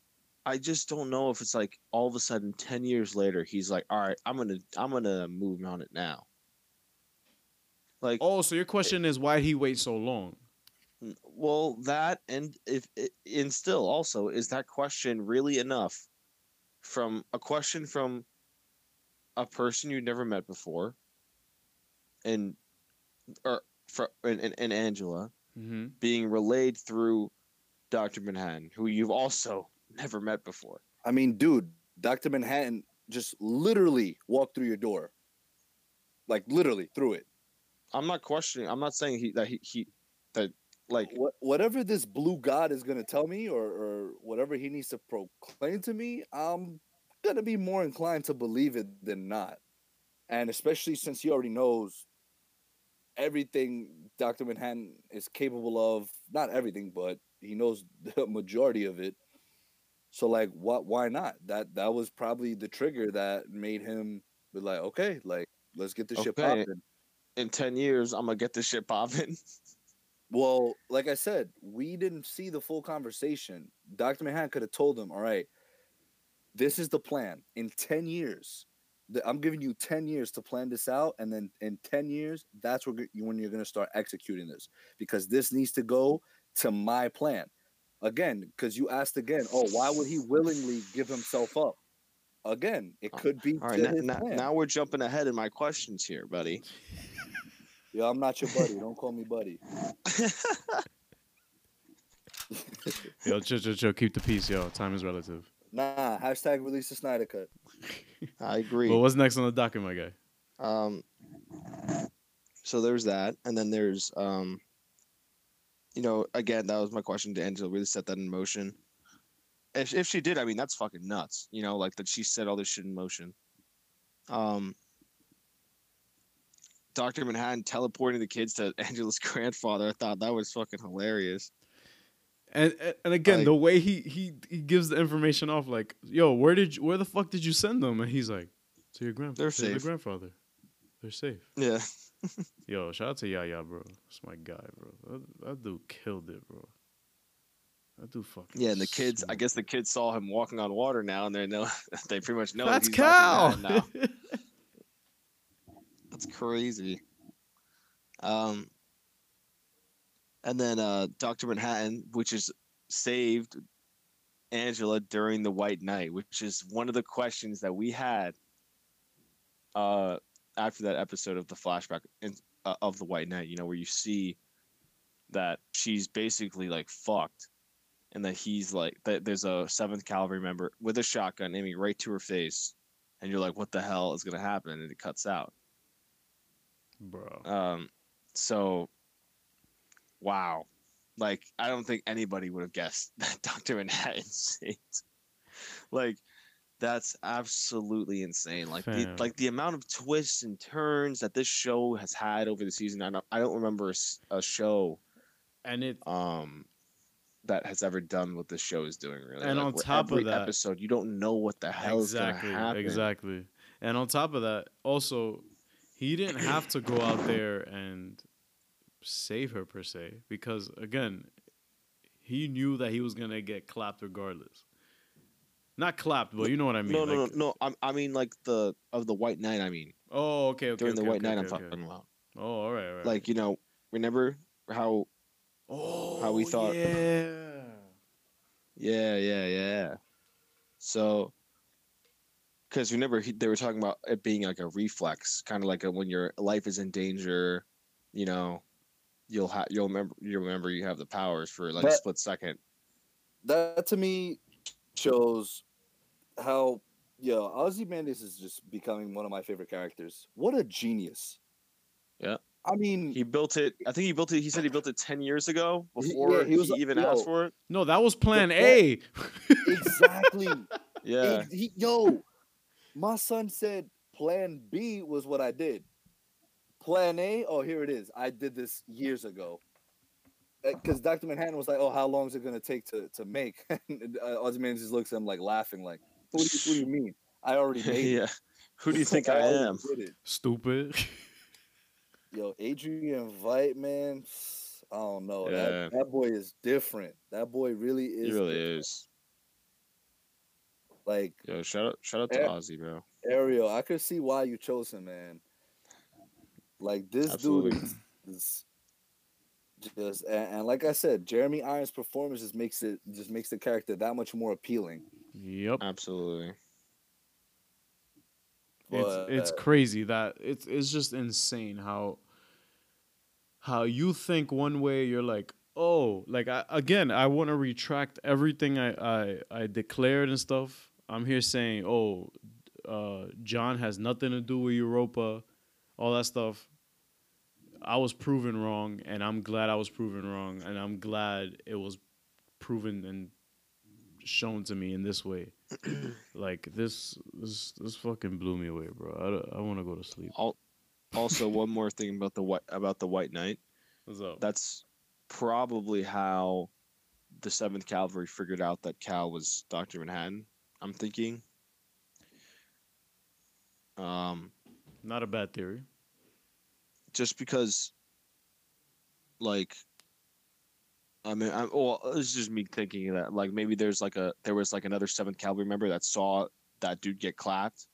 I just don't know if it's like all of a sudden 10 years later he's like, "All right, I'm going to I'm going to move on it now." Like oh, so your question is why would he wait so long? Well, that and if and still also is that question really enough from a question from a person you never met before, and or for and, and, and Angela Mm-hmm. being relayed through Doctor Manhattan, who you've also never met before. I mean, dude, Dr. Manhattan just literally walked through your door. Like literally through it. I'm not questioning. I'm not saying he that he, he that like What whatever this blue god is gonna tell me or, or whatever he needs to proclaim to me, I'm gonna be more inclined to believe it than not. And especially since he already knows everything Dr. Manhattan is capable of, not everything, but he knows the majority of it. So like what why not? That that was probably the trigger that made him be like, okay, like let's get this shit Okay. popping. In ten years I'm gonna get this shit popping. Well, like I said, we didn't see the full conversation. Dr. Manhattan could have told him, all right, this is the plan. In 10 years, I'm giving you 10 years to plan this out. And then in 10 years, that's when you're going to start executing this because this needs to go to my plan. Again, because you asked again, oh, why would he willingly give himself up? Again, it could be All right, now, now, now we're jumping ahead in my questions here, buddy. Yo, I'm not your buddy. Don't call me buddy. Yo, chill, chill, chill. Keep the peace, yo. Time is relative. Nah, hashtag release the Snyder Cut. I agree. Well, what's next on the docket, my guy? Um, so there's that, and then there's um, you know, again, that was my question to Angela. Really set that in motion, if if she did, I mean that's fucking nuts. You know, like that she set all this shit in motion. Um, Doctor Manhattan teleporting the kids to Angela's grandfather. I thought that was fucking hilarious. And and- again, Like- the way he he he gives the information off, like, yo, where did you, where the fuck did you send them? And he's like, to your grand, They're to your grandfather. They're safe. Yeah, Yo, shout out to Yaya, bro. That's my guy, bro. That, that dude killed it, bro. That dude fucking. yeah. And the kids, I guess the kids saw him walking on water now, and they know they pretty much know it. that That's he's Cal. Now. That's crazy. Um, and then uh, Doctor Manhattan, which is saved Angela during the White Night, which is one of the questions that we had uh, after that episode of the flashback in, uh, of the White Night. You know, where you see that she's basically like fucked, and that he's like that. There's a Seventh Kavalry member with a shotgun aiming right to her face, and you're like, "What the hell is gonna happen?" And it cuts out. bro. Um, so, wow, like I don't think anybody would have guessed that Doctor Manhattan saved. Like, that's absolutely insane. Like the like the amount of twists and turns that this show has had over the season. I don't I don't remember a show And it um that has ever done what this show is doing. Really, And Like, on top of that- episode, you don't know what the hell exactly is gonna happen. exactly. And on top of that, also, he didn't have to go out there and save her per se because again, he knew that he was gonna get clapped regardless. Not clapped, but you know what I mean. no, no, like, no, no. I, I mean, like the of the White Night. I mean, Oh, okay, okay. during the okay, White okay, Knight, I'm okay, talking about. Oh, all right, all right. Like you know, remember how? Oh, how we thought- Yeah. Yeah, yeah, yeah. So, because remember he, they were talking about it being like a reflex, kind of like a, when your life is in danger, you know, you'll have you'll remember you remember you have the powers for like a split second. that to me shows how yo Ozymandias is just becoming one of my favorite characters. What a genius! Yeah. I mean, He built it. I think he built it. He said he built it ten years ago before yeah, he he, was- even yo. asked for it. No, that was Plan A. exactly. Yeah, Ex- he- yo, my son said Plan B was what I did. Plan A, oh here it is. I did this years ago. Because Dr. Manhattan was like, "Oh, how long is it gonna take to to make?" and uh, Ozymandias just looks at him like laughing, like, "What do you, what do you mean? I already made it. Who do you think I already am? Stupid. Yo, Adrian Veidt, man. I don't know. Yeah. That that boy is different. That boy really is. He really different. is. Like Yo, shout out, shout out to Ozzy, bro. Ariel, I could see why you chose him, man. Like this Absolutely. dude is, is just and, and like I said, Jeremy Irons' performance just makes it just makes the character that much more appealing. yep. Absolutely. It's it's But- crazy that it's it's just insane how how you think one way you're like oh like I, again I want to retract everything I, I I declared and stuff. I'm here saying oh uh, Jon has nothing to do with Europa, all that stuff. I was proven wrong, and I'm glad I was proven wrong, and I'm glad it was proven and shown to me in this way. like this, this, this fucking blew me away, bro. I, I want to go to sleep. Al- Also, one more thing about the white about the White Night. What's up? That's probably how the Seventh Kavalry figured out that Cal was Doctor Manhattan. I'm thinking. Um, Not a bad theory. just because, like, I mean, I, well, it's just me thinking that, like, maybe there's like a there was like another Seventh Kavalry member that saw that dude get clapped,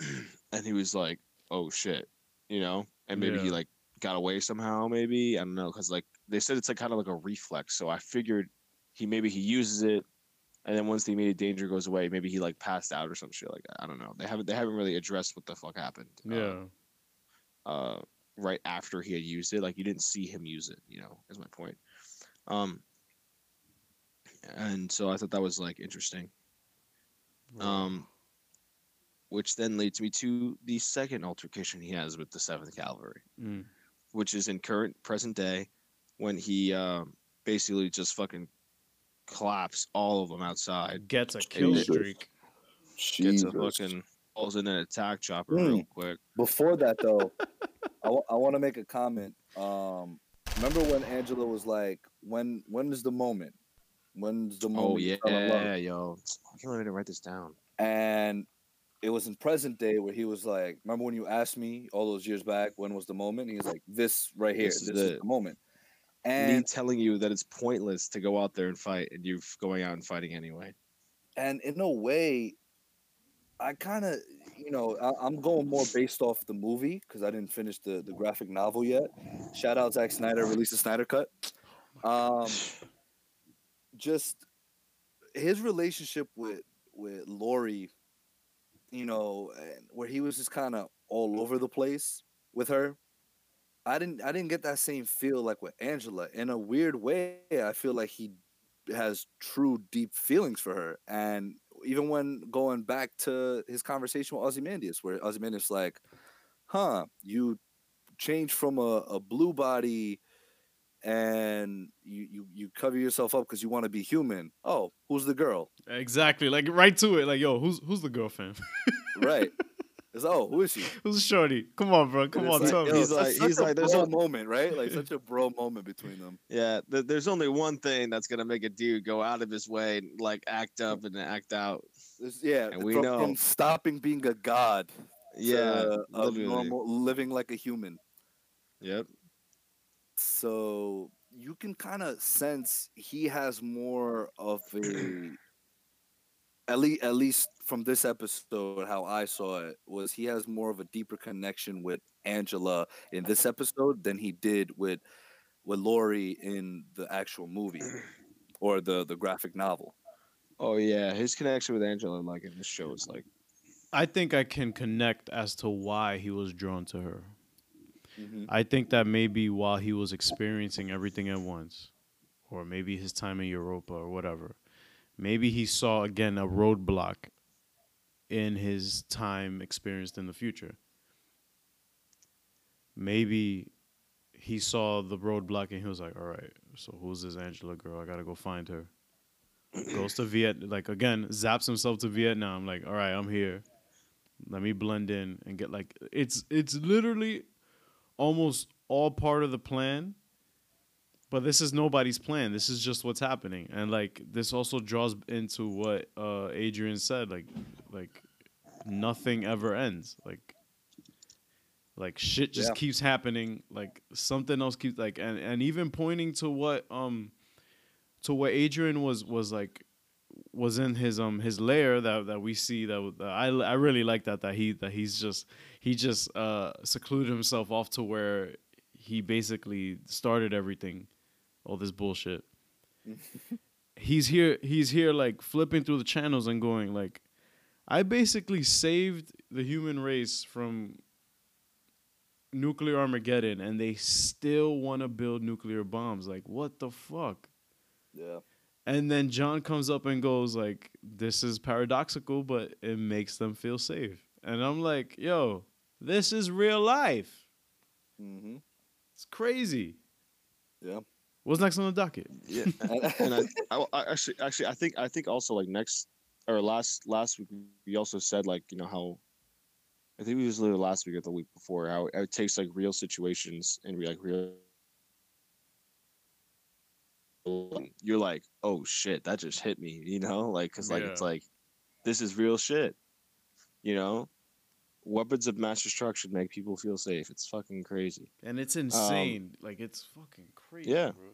and he was like, "Oh shit," you know, and maybe he like got away somehow. Maybe I don't know, because like they said it's like kind of like a reflex. So I figured he maybe he uses it. And then once the immediate danger goes away, maybe he like passed out or some shit like that. I don't know. They haven't they haven't really addressed what the fuck happened. uh, Yeah. uh, right after he had used it. Like you didn't see him use it. You know, is my point. Um, and so I thought that was like interesting. Um, which then leads me to the second altercation he has with the Seventh Kavalry, Mm. which is in current present day, when he um, basically just fucking claps all of them outside. Gets a kill Jesus. streak. Gets a fucking falls in an attack chopper Mm. real quick. Before that, though, I want to make a comment. Um, remember when Angela was like, "When when is the moment? When's the moment?" Oh yeah, love?" yo. I can't remember to write this down. And it was in present day where he was like, "Remember when you asked me all those years back when was the moment?" He was like, "This right here. This This, is is the moment." Me telling you that it's pointless to go out there and fight, and you going out and fighting anyway. and in a way, I kind of, you know, I, I'm going more based off the movie because I didn't finish the the graphic novel yet. Shout out Zack Snyder, released the Snyder cut. Um, just his relationship with with Lori, you know, where he was just kind of all over the place with her. I didn't I didn't get that same feel like with Angela. In a weird way, I feel like he has true deep feelings for her. And even when going back to his conversation with Ozymandias, where Ozymandias like, huh, you changed from a, a blue body and you, you, you cover yourself up because you want to be human. Oh, who's the girl? Exactly. Like right to it. Like, yo, who's who's the girlfriend? Right. It's oh, who is she? who's Shorty? Come on, bro. Come on, it's tell like, me. yo, He's like- he's like, there's a- moment, right? Like such a bro moment between them. Yeah, th- there's only one thing that's gonna make a dude go out of his way and like act up and act out. It's- yeah, And we from, know- from stopping being a god Yeah, to a literally. normal living like a human. Yep. so you can kind of sense he has more of a at least at least from this episode how i saw it was he has more of a deeper connection with angela in this episode than he did with with lori in the actual movie or the the graphic novel Oh yeah, his connection with Angela, like in this show, is like I think I can connect as to why he was drawn to her. Mhm. I think that maybe while he was experiencing everything at once, or maybe his time in Europa or whatever, maybe he saw again a roadblock in his time experienced in the future. Maybe he saw the roadblock and he was like, all right, so who's this Angela girl? I got to go find her. Goes to Viet, like again, zaps himself to Vietnam. Like, all right, I'm here. Let me blend in and get like it's it's literally almost all part of the plan. But this is nobody's plan. This is just what's happening. And like this also draws into what uh Adrian said, like like nothing ever ends. Like like shit just Yeah. keeps happening. Like something else keeps like and, and even pointing to what um to what Adrian was was like was in his um his lair that that we see that, that I I really like that that he that he's just he just uh secluded himself off to where he basically started everything all this bullshit he's here he's here like flipping through the channels and going like I basically saved the human race from nuclear armageddon and they still want to build nuclear bombs like what the fuck yeah and then Jon comes up and goes like, "This is paradoxical, but it makes them feel safe." And I'm like, "Yo, this is real life. hmm It's crazy." yeah What's next on the docket? yeah. and I, I, I actually actually I think I think also like next or last last week we also said like you know how I think it was literally last week or the week before how it takes like real situations and we like real you're like oh shit that just hit me you know like because like it's like this is real shit you know weapons of mass destruction make people feel safe it's fucking crazy And it's insane. like it's fucking crazy, yeah. bro.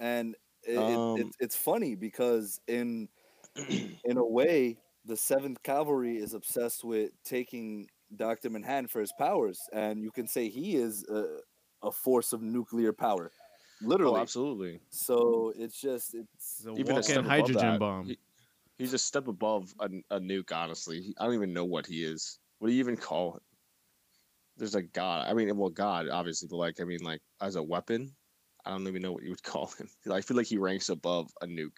and it, it, Um, it's it's funny because in in a way the Seventh Kavalry is obsessed with taking Doctor Manhattan for his powers, and you can say he is a, a force of nuclear power, literally. oh absolutely So it's just it's Even a step walking above hydrogen that, bomb. he- He's a step above a, a nuke, honestly. He- I don't even know what he is. What do you even call it? There's a god. I mean, well, God, obviously, but like, I mean, like, as a weapon, I don't even know what you would call him. I feel like he ranks above a nuke.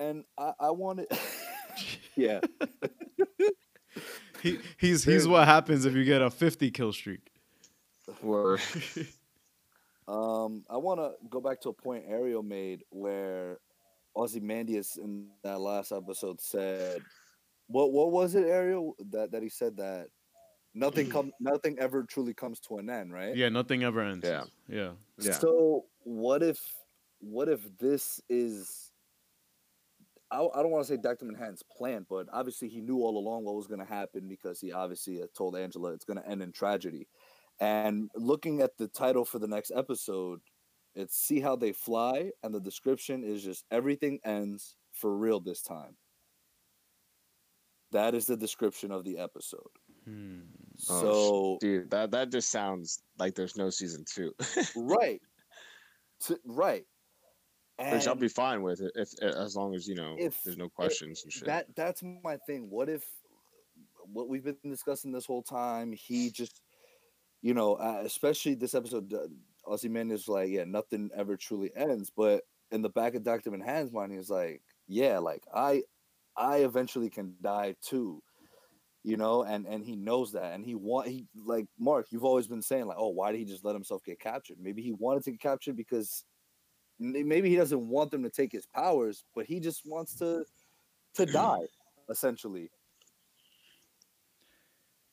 and I, I wanted, yeah, He, he's he's what happens if you get a 50 kill streak. Or Um, I want to go back to a point Ariel made where Ozymandias in that last episode said, "What what was it, Ariel? That that he said that nothing come nothing ever truly comes to an end, right? Yeah, nothing ever ends. Yeah. Yeah. Yeah. So what if what if this is I, I don't want to say Dr. Manhattan's plan, but obviously he knew all along what was going to happen because he obviously uh, told Angela it's going to end in tragedy. And looking at the title for the next episode, it's See How They Fly, and the description is just everything ends for real this time. That is the description of the episode. Hmm. Oh, So Dude, that that just sounds like there's no season two. right, To- right, Which I'll be fine with it if as long as you know If- there's no questions and shit. that that's my thing. What if what we've been discussing this whole time? He just, you know, uh, especially this episode, uh, Ozymandias is like, yeah, nothing ever truly ends. But in the back of Doctor Manhattan's mind, he's like, yeah, like I, I eventually can die too, you know, and and he knows that, and he want he like Mark, you've always been saying like, oh, why did he just let himself get captured? Maybe he wanted to get captured because maybe he doesn't want them to take his powers, but he just wants to to die, essentially.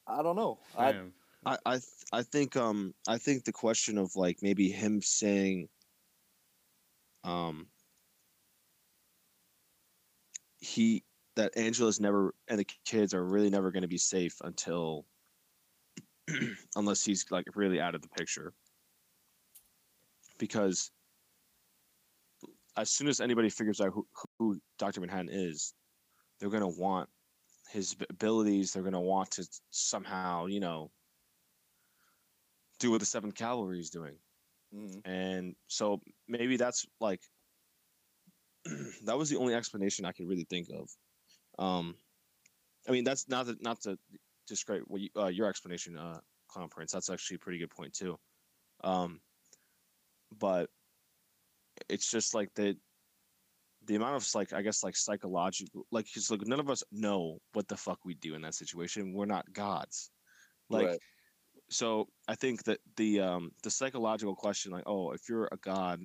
I don't know. I, I I th- I think um I think the question of like maybe him saying um he that Angela's never and the kids are really never going to be safe until unless he's like really out of the picture because as soon as anybody figures out who, who Dr. Manhattan is they're going to want his abilities they're going to want to somehow you know do what the seventh kavalry is doing Mhm. and so maybe that's like that was the only explanation i could really think of um i mean that's not to, not to discredit what you, uh, your explanation uh clown prince that's actually a pretty good point too um but it's just like the the amount of like i guess like psychological like because like none of us know what the fuck we do in that situation we're not gods like Right. so i think that the um the psychological question like oh if you're a god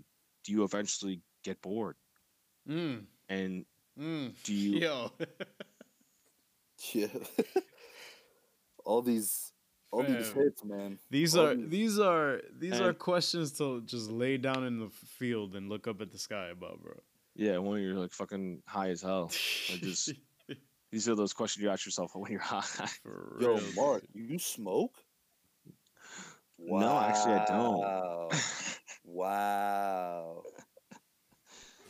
do you eventually get bored Mm. and Mm. do you Yo. yeah. all these, all these hits, man. These All are these- these are these are questions to just lay down in the field and look up at the sky about, bro. yeah when you're like fucking high as hell Like just these are those questions you ask yourself when you're high For Yo, Mark, you smoke? No, actually, I don't. Wow.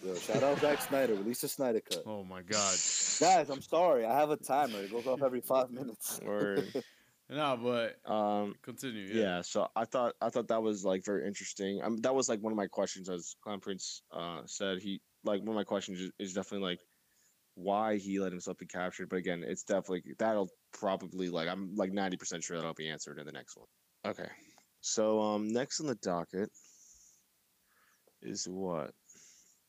Yo, shout out Zack Snyder. Release a Snyder cut. Oh my god. Guys, I'm sorry. I have a timer. It goes off every five minutes. Word. no, but um continue. yeah. Yeah. so i thought i thought that was like very interesting um, that was like one of my questions as clown prince uh said he like one of my questions is, is definitely like why he let himself be captured but again it's definitely that'll probably like i'm like 90% sure that'll be answered in the next one okay so um next on the docket is what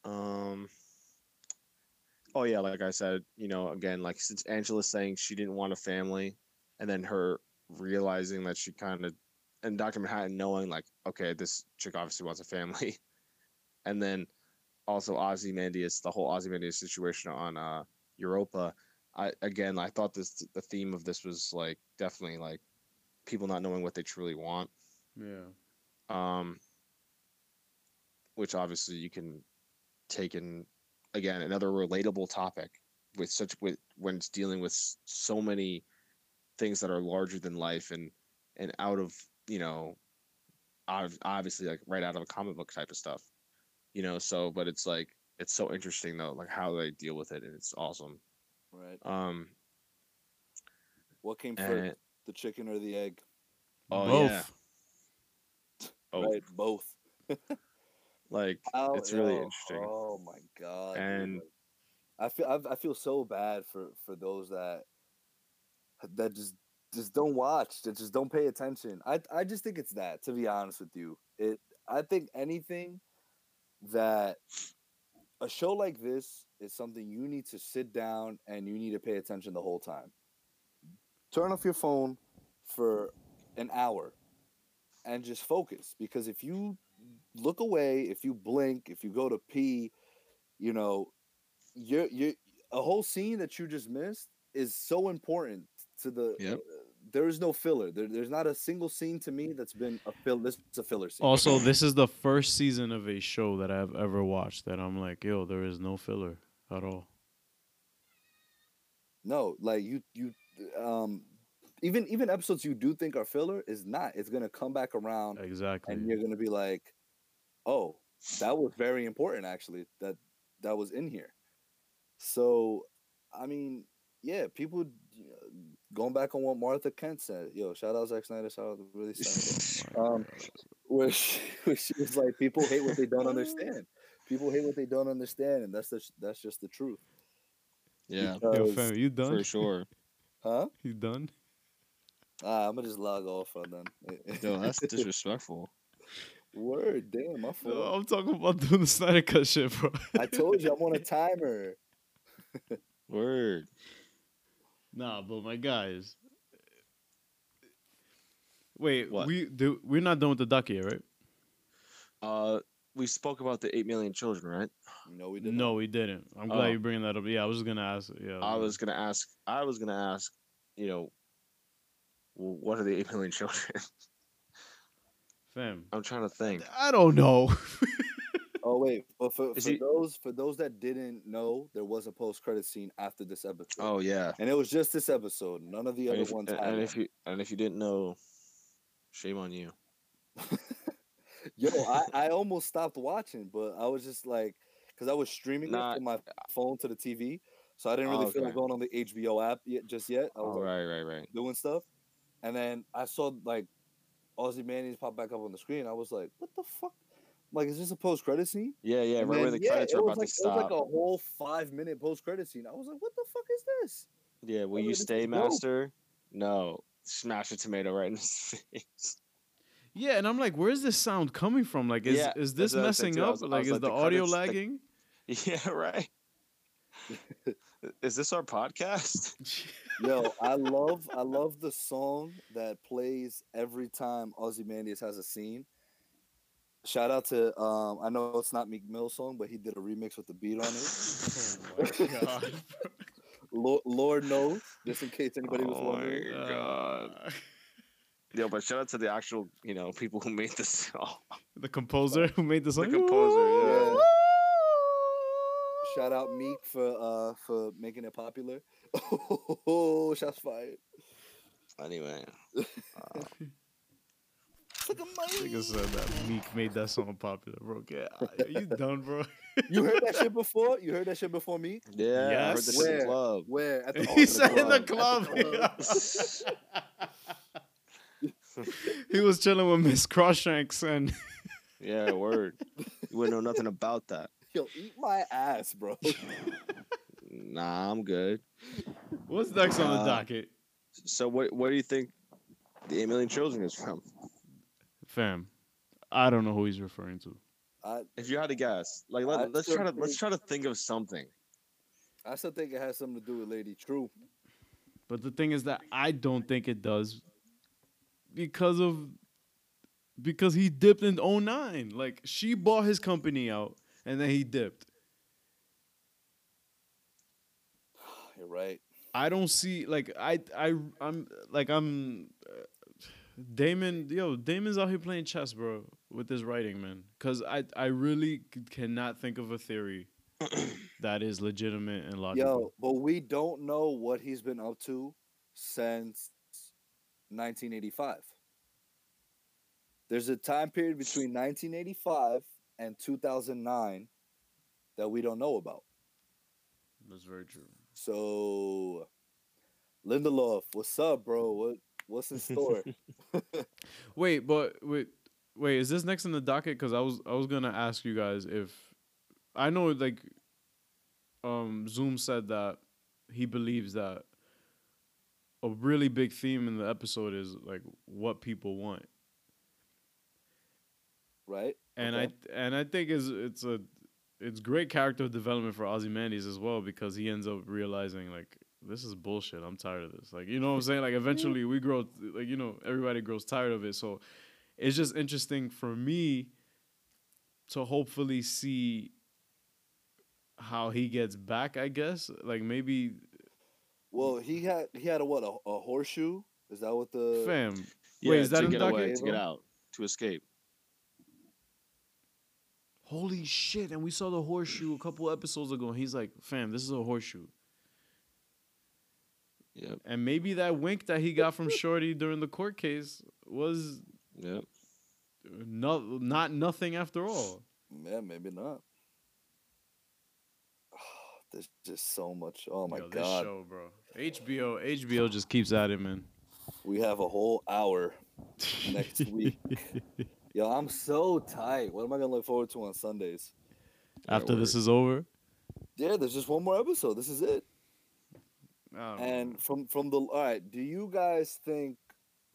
um oh yeah like i said you know again like since angela's saying she didn't want a family and then her realizing that she kind of and Dr. Manhattan knowing like, okay, this chick obviously wants a family. And then also Ozymandias, the whole Ozymandias situation on uh Europa. I again I thought this the theme of this was like definitely like people not knowing what they truly want. Yeah. Um which obviously you can take in again another relatable topic with such with when it's dealing with so many things that are larger than life and and out of you know ob- obviously like right out of a comic book type of stuff you know so but it's like it's so interesting though like how they deal with it and it's awesome Right. um What came and, first, the chicken or the egg? oh Both. yeah oh Right, both. like How- it's really yo, interesting Oh my god. dude, And- like, I feel I, I feel so bad for for those that that just just don't watch, that just don't pay attention. I I just think it's that to be honest with you. It I think anything that a show like this is something you need to sit down and you need to pay attention the whole time. Turn off your phone for an hour and just focus because if you look away, if you blink, if you go to pee, you know, you're you a whole scene that you just missed is so important to the. Yep. uh, there is no filler. There, there's not a single scene to me that's been a fill. This is a filler scene. Also, this is the first season of a show that I've ever watched that I'm like, yo, there is no filler at all. No, like you you um even even episodes you do think are filler is not. It's gonna come back around Exactly. and you're gonna be like, oh, that was very important actually. That that was in here. So, I mean, yeah, people going back on what Martha Kent said. Yo, shout out Zack Snyder. Shout out really Snyder. um, where she, where she was like, people hate what they don't understand. People hate what they don't understand, and that's the, that's just the truth. Yeah, Yo, Because- fam, you done? for sure. huh? You done? Ah, I'm gonna just log off on them. Yo, that's disrespectful. Word, damn, my No. I'm talking about doing the Snyder Cut shit, bro. I told you I'm on a timer. Word. Nah, but my guys. Wait, What? we do. We're not done with the doc yet, right? Uh, we spoke about the eight million children, right? No, we didn't. No, we didn't. I'm glad Oh. you're bringing that up. Yeah, I was gonna ask. Yeah, I was gonna ask. I was gonna ask. You know, well, what are the eight million children? fam. I'm trying to think. I don't know. Oh wait, but for, for he- those for those that didn't know, there was a post credit scene after this episode. Oh yeah. and it was just this episode. None of the And other if, ones. and and if you and if you didn't know, shame on you. Yo, I, I almost stopped watching, but I was just like, because I was streaming Nah, it from my uh, phone to the TV, so I didn't really Oh, feel like going on the HBO app yet, just yet. I was Oh like, right, right, right. doing stuff, and then I saw like Ozymandias pop back up on the screen. I was like, what the fuck? Like, is this a post credit scene? Yeah, yeah. And right where then, the credits it are was about like, to It was like a whole five minute post credit scene. I was like, what the fuck is this? Yeah, will like, you this is stay, dope. master? No. Smash a tomato right in his face. yeah, and I'm like, where's this sound coming from? Like, is Yeah, is this what I said messing too. Up? was- like, is like, the, the audio credits- the- lagging? Yeah, right. Is this our podcast? Yo, I love I love the song that plays every time Ozymandias has a scene. Shout out to um I know it's not Meek Mill's song, but he did a remix with the beat on it. oh god. Lord, Lord knows, just in case anybody was wondering. Oh wondering. my God. Yo, but shout out to the actual, you know, people who made this song. the composer who made this song. The composer, yeah. Yeah. Shout out Meek for uh for making it popular. Oh, shots fired. Anyway, Look at my Nigga said that Meek made that song popular, bro. Get, are you done, bro? You heard that shit before? You heard that shit before me? yeah, I heard Yes. this in the Where? club. Where? At the, he oh, said in the club. club. he was chilling with Miss Croshanks and Yeah, word. You wouldn't know nothing about that. Yo, eat my ass, bro. Nah, I'm good. what's next on the Uh, docket? So, what what do you think the eight million children is from? Fam, I don't know who he's referring to. I, If you had to guess, like let, let's try to still let's try to think of something. I still think it has something to do with Lady Trieu. But the thing is that I don't think it does because of because he dipped in 09. Like she bought his company out and then he dipped. Right. I don't see like I I I'm like I'm uh, Damon yo Damon's out here playing chess, bro, with his writing, man. Cuz I I really c- cannot think of a theory that is legitimate and logical. Yo, but we don't know what he's been up to since 1985. There's a time period between 1985 and 2009 that we don't know about. That's very true. So, Lindelof, what's up, bro? What what's in store? Wait, but wait, wait. Is this next in the docket? Because I was I was gonna ask you guys if I know like um Zoom said that he believes that a really big theme in the episode is like what people want, right? and Okay. I and I think is it's a it's great character development for Ozymandias as well because he ends up realizing like this is bullshit. I'm tired of this. Like you know what I'm saying? Like eventually we grow like you know everybody grows tired of it. So it's just interesting for me to hopefully see how he gets back. I guess like maybe Well, he had he had a what a, a horseshoe? Is that what the fam. Yeah, Wait, is that to in get away, to get out, to escape. Holy shit! And we saw the horseshoe a couple episodes ago. And he's like, "Fam, this is a horseshoe." Yep, And maybe that wink that he got from Shorty during the court case was yep. not not nothing after all. Yeah, maybe not. There's just so much. Oh my Yo, this god. show, bro. HBO, HBO just keeps at it, man. We have a whole hour next week. Yo, I'm so tight. What am I gonna look forward to on Sundays? After this is over, Yeah, there's just one more episode. This is it. I know. And from from the all right, do you guys think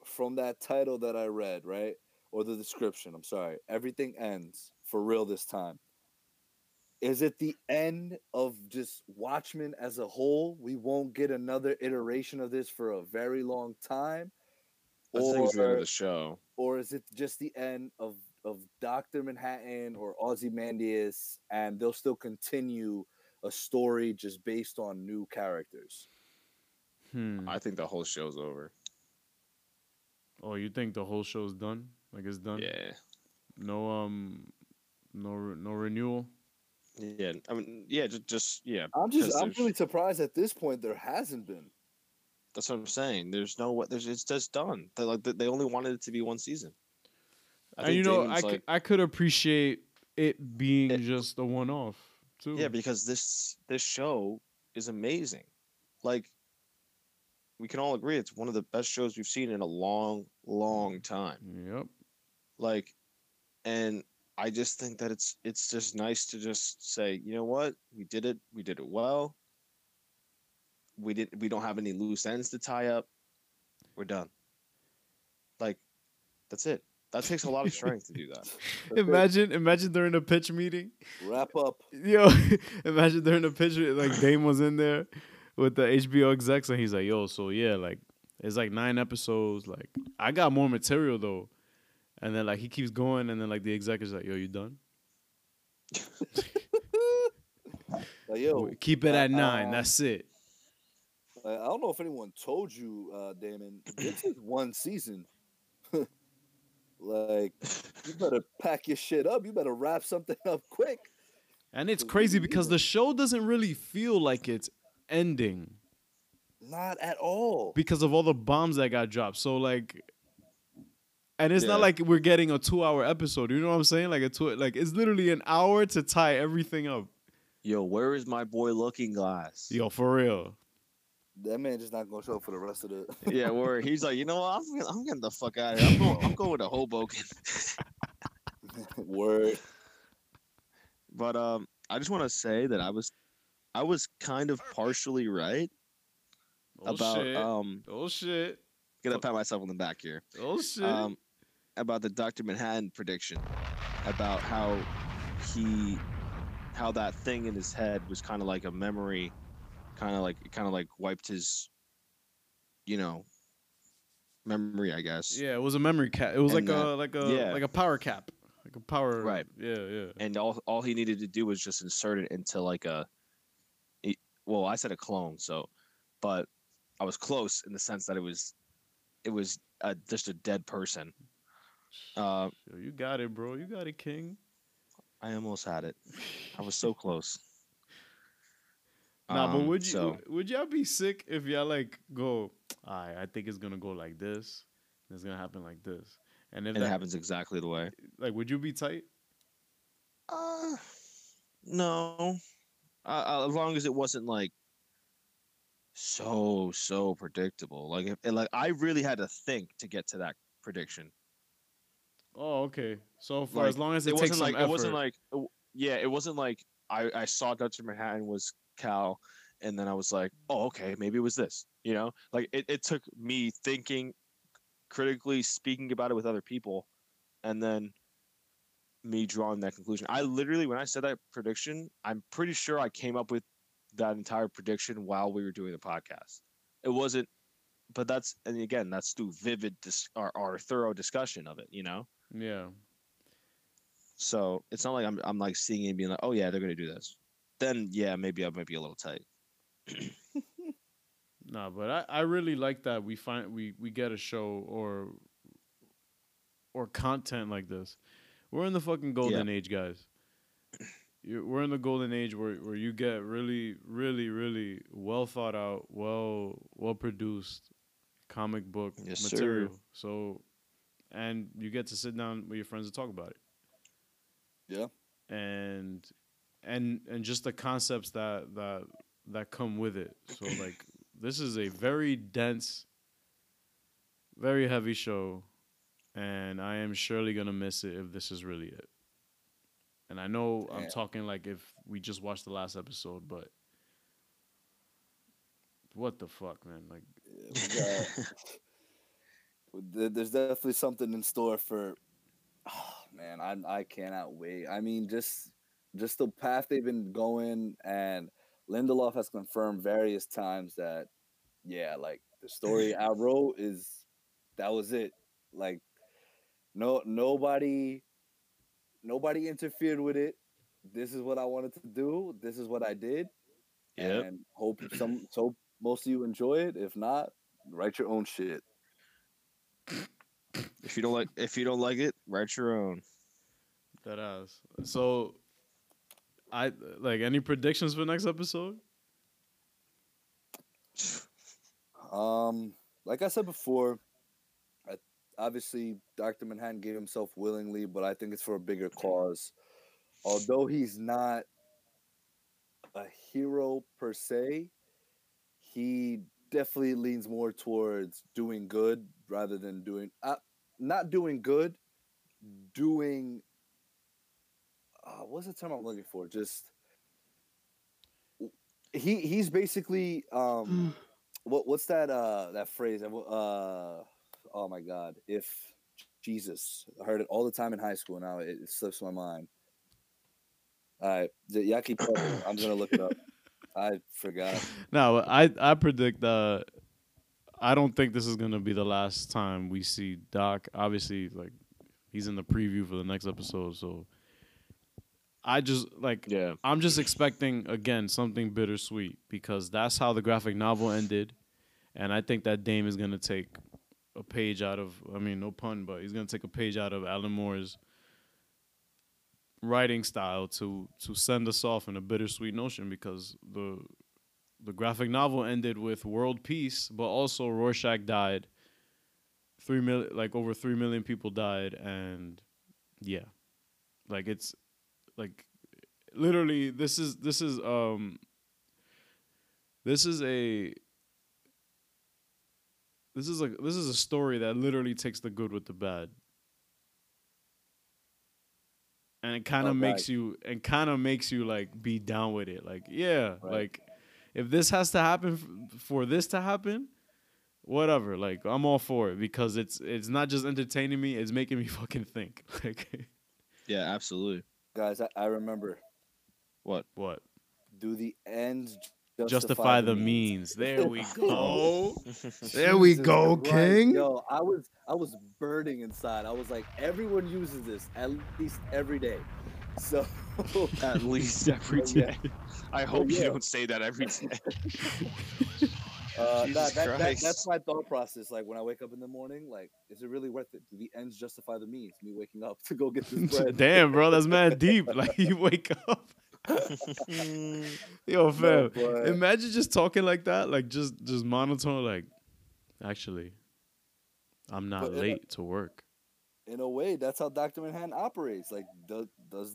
from that title that I read, right? Or the description, I'm sorry. Everything ends for real this time. Is it the end of just Watchmen as a whole? We won't get another iteration of this for a very long time. I think it's the end of the show. Or is it just the end of of Doctor Manhattan or Ozymandias, and they'll still continue a story just based on new characters? Hmm. I think the whole show's over. Oh, you think the whole show's done? Like it's done? Yeah, No, um, no, no renewal. yeah. I mean, yeah, just, just yeah. I'm just I'm really surprised at this point there hasn't been. That's what I'm saying. There's no what. There's it's just done. They like they only wanted it to be one season. I and you know, I Damon's could, like, I could appreciate it being It- just a one off too. yeah, because this this show is amazing. Like, we can all agree it's one of the best shows we've seen in a long, long mm, time. Yep. Like, and I just think that it's it's just nice to just say, you know what, we did it. We did it well. We didn't. We don't have any loose ends to tie up. We're done. Like, that's it. That takes a lot of strength to do that. That's it. Imagine, imagine during a pitch meeting. wrap up. Yo, imagine during a pitch, like Dame was in there with the HBO execs, and he's like, "Yo, so yeah, like it's like nine episodes. Like I got more material though." And then like he keeps going, and then like the exec is like, "Yo, you done? Like, yo, Keep it at uh, nine. That's it." I I don't know if anyone told you, uh, Damon. This is one season. like, you better pack your shit up. You better wrap something up quick. And it's So crazy because the show doesn't really feel like it's ending Not at all. because of all the bombs that got dropped. So like, and it's not like we're getting a two-hour episode. You know what I'm saying? Like a two, like it's literally an hour to tie everything up. Yo, where is my boy Looking Glass? Yo, for real. That man just not gonna show up for the rest of the. Yeah, where he's like, you know what? I'm, I'm getting the fuck out of here. I'm going, I'm going to Hoboken. Word. But um, I just want to say that I was, I was kind of partially right Oh about shit. um. oh shit. Gonna pat myself on the back here. Oh shit. Um, about the Doctor Manhattan prediction, about how he, how that thing in his head was kind of like a memory, kind of like kind of like wiped his, you know, memory. I guess. yeah, it was a memory cap. It was like and a like a yeah. like a power cap. Like a power Right. Yeah, yeah. and all all he needed to do was just insert it into like a well i said a clone so but i was close in the sense that it was it was uh just a dead person uh Yo, you got it, bro. You got it, King. i almost had it i was so close Nah, but Um, would you so would y'all be sick if y'all like go? I I think it's gonna go like this. It's gonna happen like this. And if and it that happens exactly the way like, would you be tight? uh no uh, uh, as long as it wasn't like so so predictable like if like i really had to think to get to that prediction Oh, okay. So for Like, as long as it, it takes wasn't like effort. it wasn't like yeah it wasn't like I I saw Dr. Manhattan was Cal and then I was like oh okay maybe it was this you know like it, it took me thinking critically speaking about it with other people and then me drawing that conclusion I literally when I said that prediction I'm pretty sure I came up with that entire prediction while we were doing the podcast it wasn't but that's and again that's through vivid dis- or, or thorough discussion of it you know yeah. so it's not like I'm I'm like seeing it and being like, oh yeah, they're gonna do this. Then yeah, maybe I might be a little tight. Nah, but I, I really like that we find we we get a show or or content like this. We're in the fucking golden age, guys. you we're in the golden age where, where you get really, really, really well thought out, well well produced comic book Yes, sir. material. So and you get to sit down with your friends and talk about it. Yeah. And and and just the concepts that that that come with it. So like this is a very dense, very heavy show, and I am surely gonna miss it if this is really it. And I know I'm talking like if we just watched the last episode, but what the fuck, man? Like Yeah, we got- there- there's definitely something in store for. Oh, man, I I cannot wait. I mean, just just the path they've been going, and Lindelof has confirmed various times that, yeah, like the story I wrote is that was it. Like, no nobody nobody interfered with it. This is what I wanted to do. This is what I did. Yep. And hope some so most of you enjoy it. If not, write your own shit. If you don't like if you don't like it, write your own. that ass. So, I like any predictions for next episode? Um, like I said before, I, obviously Doctor Manhattan gave himself willingly, but I think it's for a bigger cause. Although he's not a hero per se, he definitely leans more towards doing good rather than doing uh, not doing good, doing. Uh, what's the term I'm looking for? Just he he's basically um what what's that uh that phrase? Uh oh my god! If Jesus, I heard it all the time in high school. Now it, it slips my mind. All right, y- y'all keep talking. I'm gonna look it up. I forgot. No, I I predict uh I don't think this is gonna be the last time we see Doc. Obviously, like he's in the preview for the next episode, so I just like Yeah. I'm just expecting again something bittersweet because that's how the graphic novel ended, and I think that Dame is gonna take a page out of I mean no pun, but he's gonna take a page out of Alan Moore's writing style to to send us off in a bittersweet notion because the the graphic novel ended with world peace, but also Rorschach died. Three million, like over three million people died, and yeah, like it's like literally this is this is um this is a this is a this is a story that literally takes the good with the bad. And it kind of makes you and kind of makes you like be down with it. Like yeah Right. like if this has to happen f- for this to happen whatever. Like i'm all for it because it's it's not just entertaining me it's making me fucking think. Like Yeah, absolutely. Guys, I, I remember. What? what Do the ends justify, justify the means there we go There we go, Christ, King. Yo, I was I was burning inside. I was like, everyone uses this at least every day. So At least every day. Yeah. I hope yeah. you don't say that every day. Uh, that, that, Christ. that's my thought process. Like when I wake up in the morning, like, is it really worth it? Do the ends justify the means? Me waking up to go get this bread. damn bro that's mad deep like you wake up yo fam but- imagine just talking like that like just just monotone like actually i'm not But in a- late to work In a way, that's how Doctor Manhattan operates. Like, does does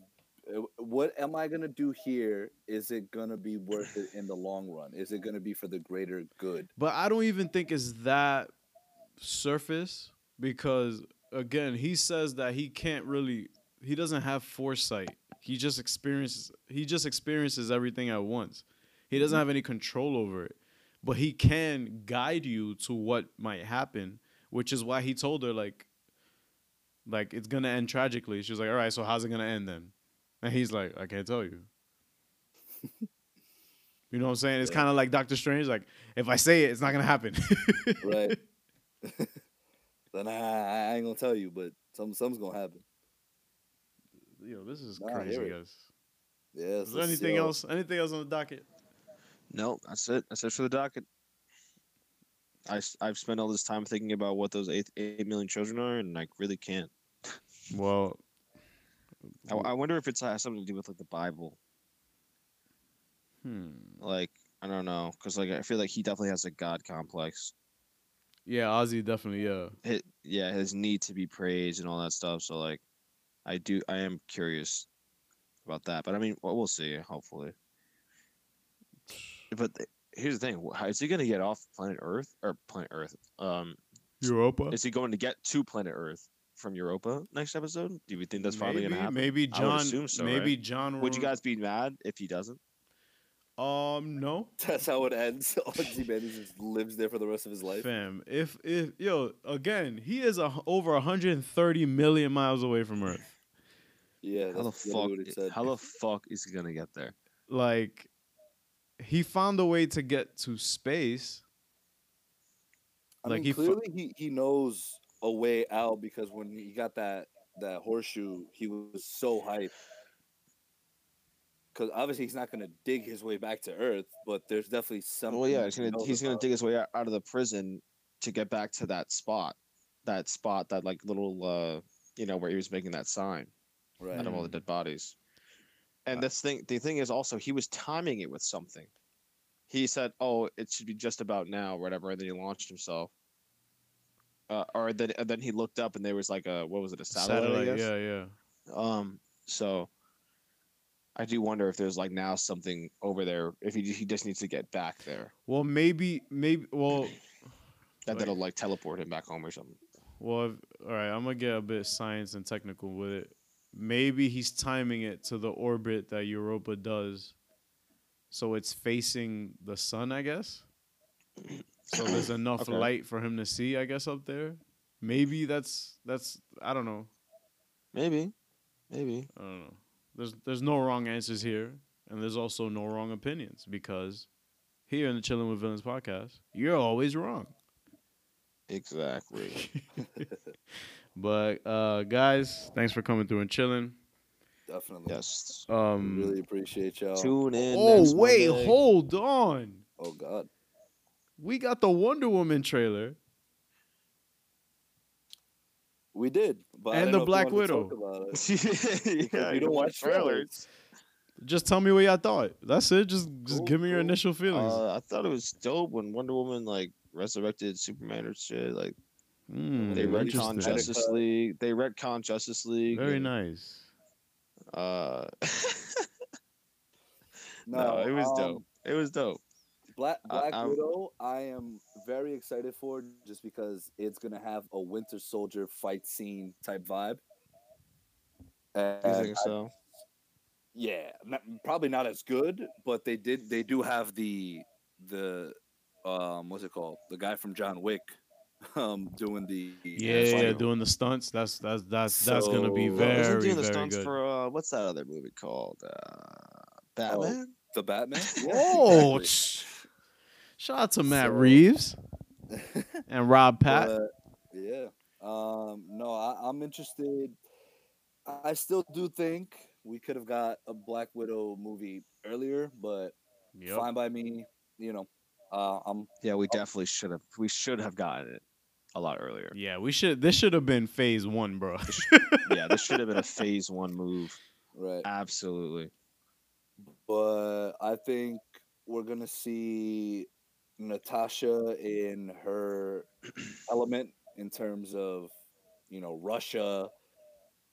Uh, what am I gonna do here? Is it gonna be worth it in the long run? Is it gonna be for the greater good? But I don't even think it's that surface because again, he says that he can't really he doesn't have foresight. He just experiences he just experiences everything at once. He doesn't mm-hmm. have any control over it. But he can guide you to what might happen, which is why he told her like like it's gonna end tragically. She was like, All right, so how's it gonna end then? And he's like, I can't tell you. You know what I'm saying? It's Yeah. kind of like Doctor Strange. Like, if I say it, it's not gonna happen. Right. then I, I ain't gonna tell you, but some something's gonna happen. Yo, this is Nah, crazy, hear guys. Yeah. Is there anything else? Anything else on the docket? No, that's it. That's it for the docket. I, I, have spent all this time thinking about what those eight, 8 million children are, and I really can't. Well, I, I wonder if it's has something to do with like the Bible. hmm. Like I don't know, because like I feel like he definitely has a God complex. Yeah, Ozzy definitely. Yeah. Hit, yeah, his need to be praised and all that stuff. So like, I do. I am curious about that, but I mean, well, we'll see. Hopefully. But th- here's the thing: how is he going to get off planet Earth or planet Earth? Um, Europa. is he going to get to planet Earth from Europa next episode? Do we think that's finally going to happen? Maybe I would John. so, maybe right? John. Would you guys be mad if he doesn't? Um, no. That's how it ends. Ozymandias just lives there for the rest of his life. Fam, if if yo again, he is a, over 130 million miles away from Earth. Yeah. How the fuck? what it said. How the fuck is he gonna get there? Like, he found a way to get to space. I like, mean, he fu- clearly he, he knows a way out because when he got that that horseshoe, he was so hyped. Because obviously he's not going to dig his way back to Earth, but there's definitely some. Well, yeah, he's gonna he's gonna about. dig his way out, out of the prison to get back to that spot, that spot, that like little, uh, you know, where he was making that sign Right. out of all the dead bodies. And this thing, the thing is also he was timing it with something. He said, "Oh, it should be just about now, whatever," and then he launched himself. Uh, or then then he looked up and there was like a what was it a satellite? I guess? yeah, yeah. Um, so I do wonder if there's like now something over there. If he he just needs to get back there, Well, maybe, maybe. Well, that Like- that'll like teleport him back home or something. well. If, all right, I'm gonna get a bit science and technical with it. Maybe he's timing it to the orbit that Europa does, so it's facing the sun. I guess. So there's enough Okay. light for him to see. I guess up there. Maybe that's that's. I don't know. Maybe, maybe. I don't know. There's there's no wrong answers here, and there's also no wrong opinions because here in the Chilling with Villains podcast, you're always wrong. Exactly. But uh, guys, thanks for coming through and chilling. Definitely. yes. Um, Really appreciate y'all. Tune in. oh next wait, Monday. hold on. Oh, God. We got the Wonder Woman trailer. We did. But And didn't the know if you Black Widow. talk about it. yeah, you don't watch trailers. Just tell me what y'all thought. That's it. Just just Cool, give me your cool. initial feelings. Uh, I thought it was dope when Wonder Woman like resurrected Superman or shit. Like Mm, they retcon. Justice League. They retcon Justice League. Very and, nice. Uh, No, no, it was um, dope. It was dope. Black I- Black I'm- Widow, I am very excited for just because it's gonna have a Winter Soldier fight scene type vibe. You think I- so? yeah, not, probably not as good, but they did they do have the the um what's it called? The guy from John Wick um doing the Yeah, yeah, doing the stunts. That's that's that's that's gonna be very Well, very isn't doing the very stunts good. for uh, what's that other movie called? Uh, Batman. the Batman. Yeah, oh, exactly. Sh- shout out to Matt So- Reeves and Rob Pat. But, yeah. Um, no, I, I'm interested. I still do think we could have got a Black Widow movie earlier, but Yep. fine by me. You know, uh, I'm Yeah, we definitely should have. We should have gotten it a lot earlier. Yeah, we should. This should have been phase one, bro. yeah, this should have been a phase one move. right, Absolutely. but I think we're gonna see Natasha in her element in terms of you know Russia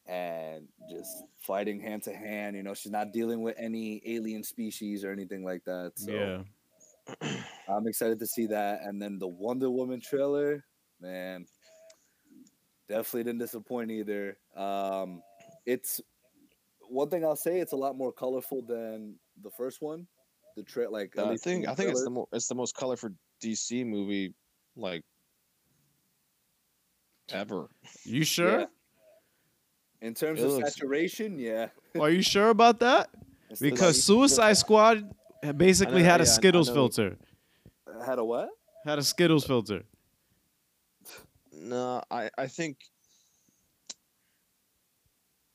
and just fighting hand to hand. You know, she's not dealing with any alien species or anything like that. So yeah. I'm excited to see that. And then the Wonder Woman trailer, man, definitely didn't disappoint either. Um, it's one thing I'll say; it's a lot more colorful than the first one. The tra- like at I uh, think I think it's the mo- it's the most colorful DC movie like ever. You sure? Yeah. In terms It of looks- saturation, yeah. Are you sure about that? It's Because Suicide Squad basically know- had a yeah, I- I Skittles filter. had a what? Had a Skittles filter. No, I I think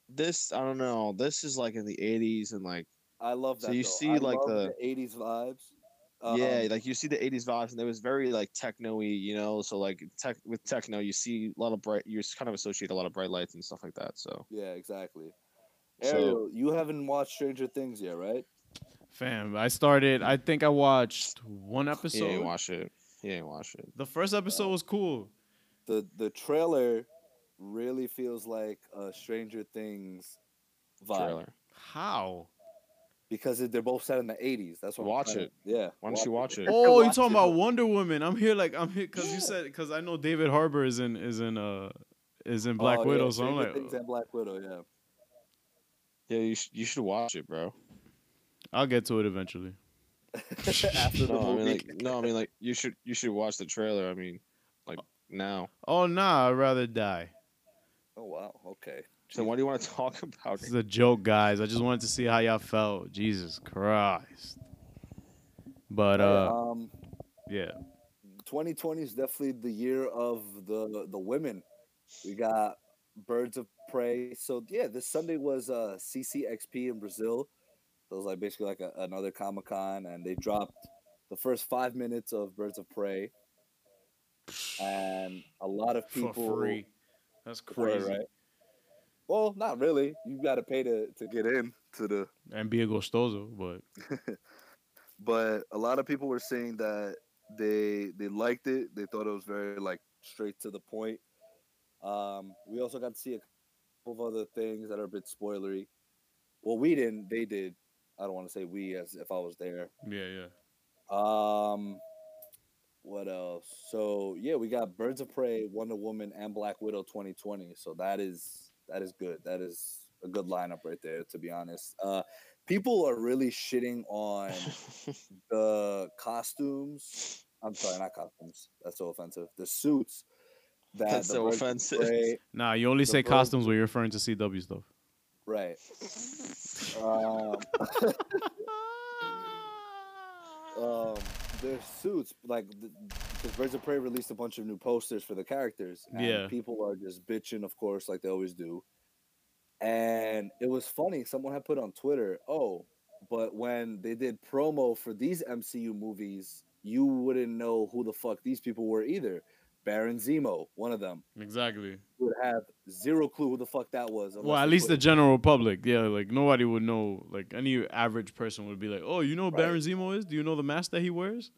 this I don't know. This is like in the '80s and like I love that. So you though. see, I like, love the- '80s vibes. yeah, Um, like you see the '80s vibes, and it was very like techno-y, you know. So like tech with techno, you see a lot of bright. You kind of associate a lot of bright lights and stuff like that. So yeah, exactly. So- Ariel, you haven't watched Stranger Things yet, right? Fam, I started. I think I watched one episode. he episode. ain't watch it. He ain't watch it. The first episode was cool. the The trailer really feels like a Stranger Things vibe Trailer. How? Because they're both set in the '80s. That's what. I'm Watch to- it. Yeah. Why don't you watch it? Oh, you Watch talking about Wonder Woman? I'm here like I'm here because Yeah. you said because I know David Harbour is in is in uh is in Black Oh, yeah, Widow, so I'm Stranger like, Things and Black Widow. Yeah. Yeah, you sh- you should watch it, bro. I'll get to it eventually. After the No, I mean like no, I mean like you should you should watch the trailer. I mean, like now. Oh nah, I'd rather die. oh wow. Okay. So what do you want to talk about? This is a joke, guys. I just wanted to see how y'all felt. Jesus Christ. But Yeah, uh, um, yeah, 2020 is definitely the year of the the women. We got Birds of Prey. So yeah, this Sunday was uh CCXP in Brazil. It was like basically like a, another Comic Con, and they dropped the first five minutes of Birds of Prey, and a lot of people for free. That's were, crazy. right? Well, not really. You got to pay to to get in to the And be a gostoso, but but a lot of people were saying that they they liked it. They thought it was very like straight to the point. Um, we also got to see a couple of other things that are a bit spoilery. Well, we didn't. They did. I don't want to say we as if I was there. yeah, yeah. Um, what else? So yeah, we got Birds of Prey, Wonder Woman, and Black Widow 2020. So that is that is good. That is a good lineup right there. To be honest, uh, people are really shitting on the costumes. I'm sorry, not costumes. That's so offensive. The suits. That That's the so offensive. Prey- Nah, you only say bird- costumes when you're referring to CW stuff. right. Um, um, their suits, like, because Birds of Prey released a bunch of new posters for the characters. And Yeah. People are just bitching, of course, like they always do. And it was funny. Someone had put on Twitter, oh, but when they did promo for these MCU movies, you wouldn't know who the fuck these people were either. Baron Zemo, one of them, Exactly. would have zero clue who the fuck that was. Well, at least the general public, yeah. Like nobody would know. Like any average person would be like, "Oh, you know who Right. Baron Zemo is? Do you know the mask that he wears?"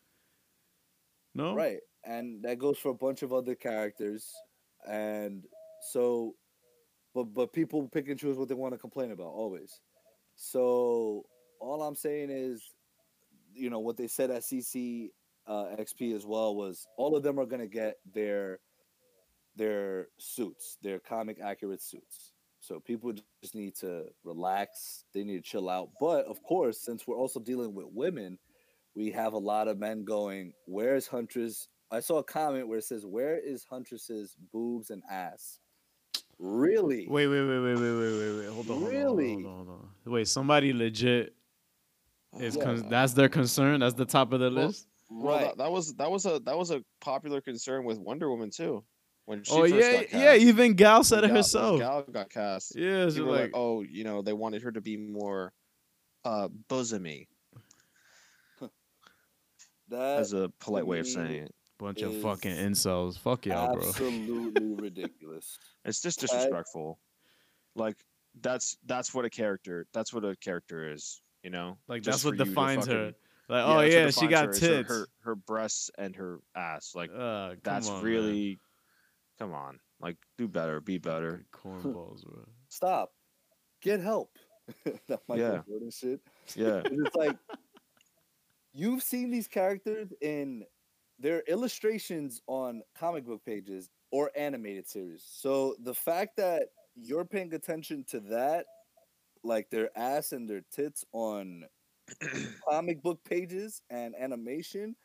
No. Right. And that goes for a bunch of other characters. And so but but people pick and choose what they want to complain about always. So all I'm saying is, you know, what they said at CC uh, XP as well was all of them are gonna get their their suits, their comic accurate suits. So people just need to relax. They need to chill out. But of course, since we're also dealing with women, we have a lot of men going, Where's Huntress? I saw a comment where it says, Where is Huntress's boobs and ass? Really? Wait, wait, wait, wait, wait, wait, wait, wait. Hold on. hold on, Really? Hold on, hold on. Wait, somebody legit is Yeah. con- that's their concern. That's the top of the list. Well, right. that, that was that was a that was a popular concern with Wonder Woman too. When she Oh first yeah, got cast, yeah. Even Gal said it Gal- herself. Gal got cast. yeah, she's People like, like, oh, you know, they wanted her to be more uh bosomy, that as a polite way of saying it. bunch of fucking incels. Fuck y'all, bro. absolutely ridiculous. It's just I- disrespectful. Like that's that's what a character that's what a character is, you know? Like Just that's what for you defines her. Fucking- Like, yeah, oh yeah, she got her is her- tits. Her, her breasts and her ass. Like uh, that's on, man. really come on. Like do better, be better. cornballs, bro. Stop. Get help. that Michael Yeah. Jordan shit. Yeah. 'Cause it's like you've seen these characters in their illustrations on comic book pages or animated series. So the fact that you're paying attention to that, like their ass and their tits on comic book pages and animation,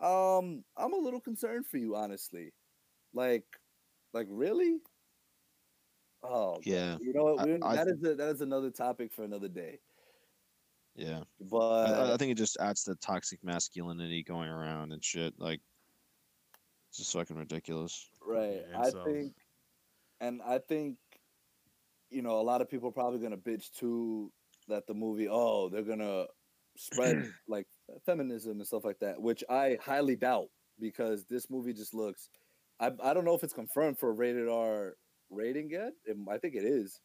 um, I'm a little concerned for you, honestly. Like, like really? Oh, God. Yeah. You know what? I- we're- I that is a, that is another topic for another day. Yeah. But I, I think it just adds to toxic masculinity going around and shit. Like, it's just fucking ridiculous. Right. Yeah, I incels. think, and I think, you know, a lot of people are probably gonna bitch too that the movie, oh, they're gonna spread like feminism and stuff like that, which I highly doubt because this movie just looks. I I don't know if it's confirmed for a rated R rating yet. It, I think it is,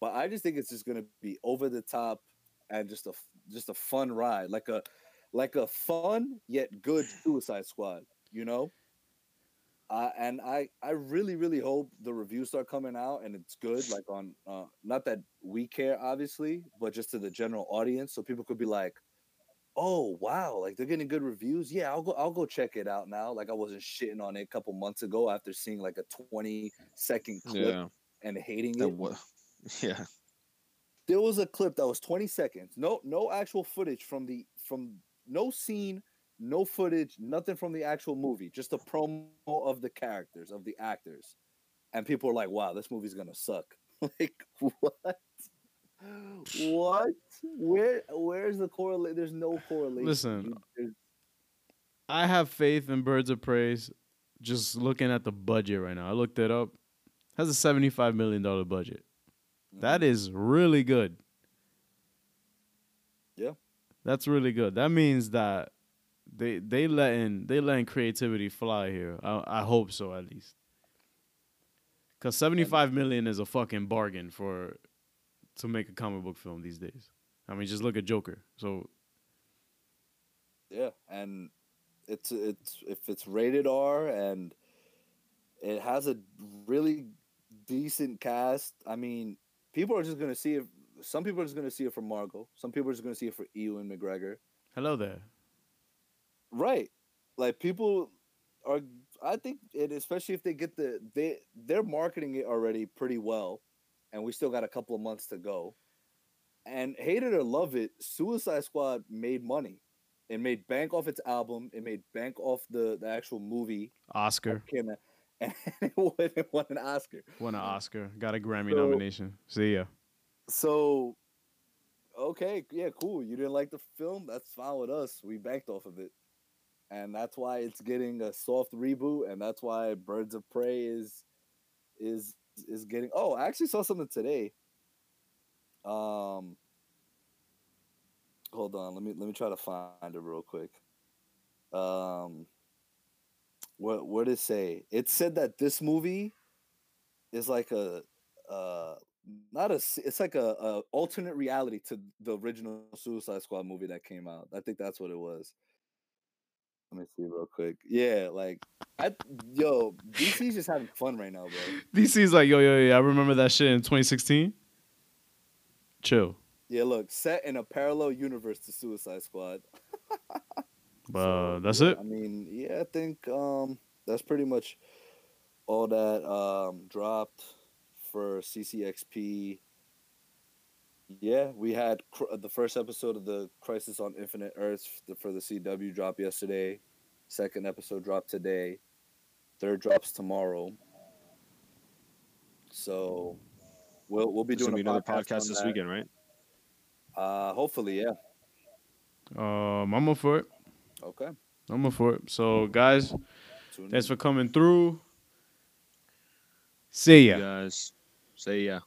but I just think it's just gonna be over the top and just a just a fun ride, like a like a fun yet good Suicide Squad. You know. Uh, and I, I really, really hope the reviews start coming out and it's good. Like on, uh, not that we care, obviously, but just to the general audience, so people could be like, "Oh, wow! Like they're getting good reviews. Yeah, I'll go, I'll go check it out now." Like I wasn't shitting on it a couple months ago after seeing like a twenty second clip Yeah. and hating That it. wa- yeah. There was a clip that was twenty seconds. No, no actual footage from the from no scene, no footage, nothing from the actual movie. Just a promo of the characters of the actors, and people are like, "Wow, this movie's gonna suck." like what? What? Where? Where's the correlation? There's no correlation. Listen. There's- I have faith in Birds of Prey. Just looking at the budget right now, I looked it up. Has a seventy-five million dollar budget. Mm-hmm. That is really good. Yeah. that's really good. That means that they they letting they letting creativity fly here. I, I hope so at least. Cause seventy-five million is a fucking bargain for to make a comic book film these days. I mean, just look at Joker. So Yeah, and it's it's if it's rated R and it has a really decent cast. I mean, people are just gonna see it. Some people are just gonna see it for Margot. Some people are just gonna see it for Ewan McGregor. hello there. Right, like people are. I think it, especially if they get the they they're marketing it already pretty well, and we still got a couple of months to go. And hate it or love it, Suicide Squad made money. It made bank off its album. It made bank off the, the actual movie. Oscar Came out, and it won, it won an Oscar. won an Oscar, got a Grammy So- nomination. See ya. So, okay, yeah, cool. You didn't like the film? That's fine with us. We banked off of it, and that's why it's getting a soft reboot, and that's why Birds of Prey is is is getting. Oh, I actually saw something today. Um, hold on. Let me let me try to find it real quick. Um, what what did it say? It said that this movie is like a uh not a it's like a, a alternate reality to the original Suicide Squad movie that came out. I think that's what it was. Let me see real quick. Yeah, like I yo, DC's just having fun right now, bro. DC's like, yo, yo, yo, I remember that shit in 2016. Chill. Yeah, look, set in a parallel universe to Suicide Squad. But So, that's yeah, it. I mean, yeah, I think um that's pretty much all that um dropped for CCXP. Yeah, we had cr- the first episode of the Crisis on Infinite Earths f- for the CW drop yesterday. Second episode dropped today. Third drops tomorrow. So we'll we'll be There's doing be another podcast, podcast this that. weekend, right? Uh, hopefully, yeah. Um, I'm up for it. Okay. I'm up for it. So, guys, Tune in. thanks for coming through. See ya. You guys, see yeah.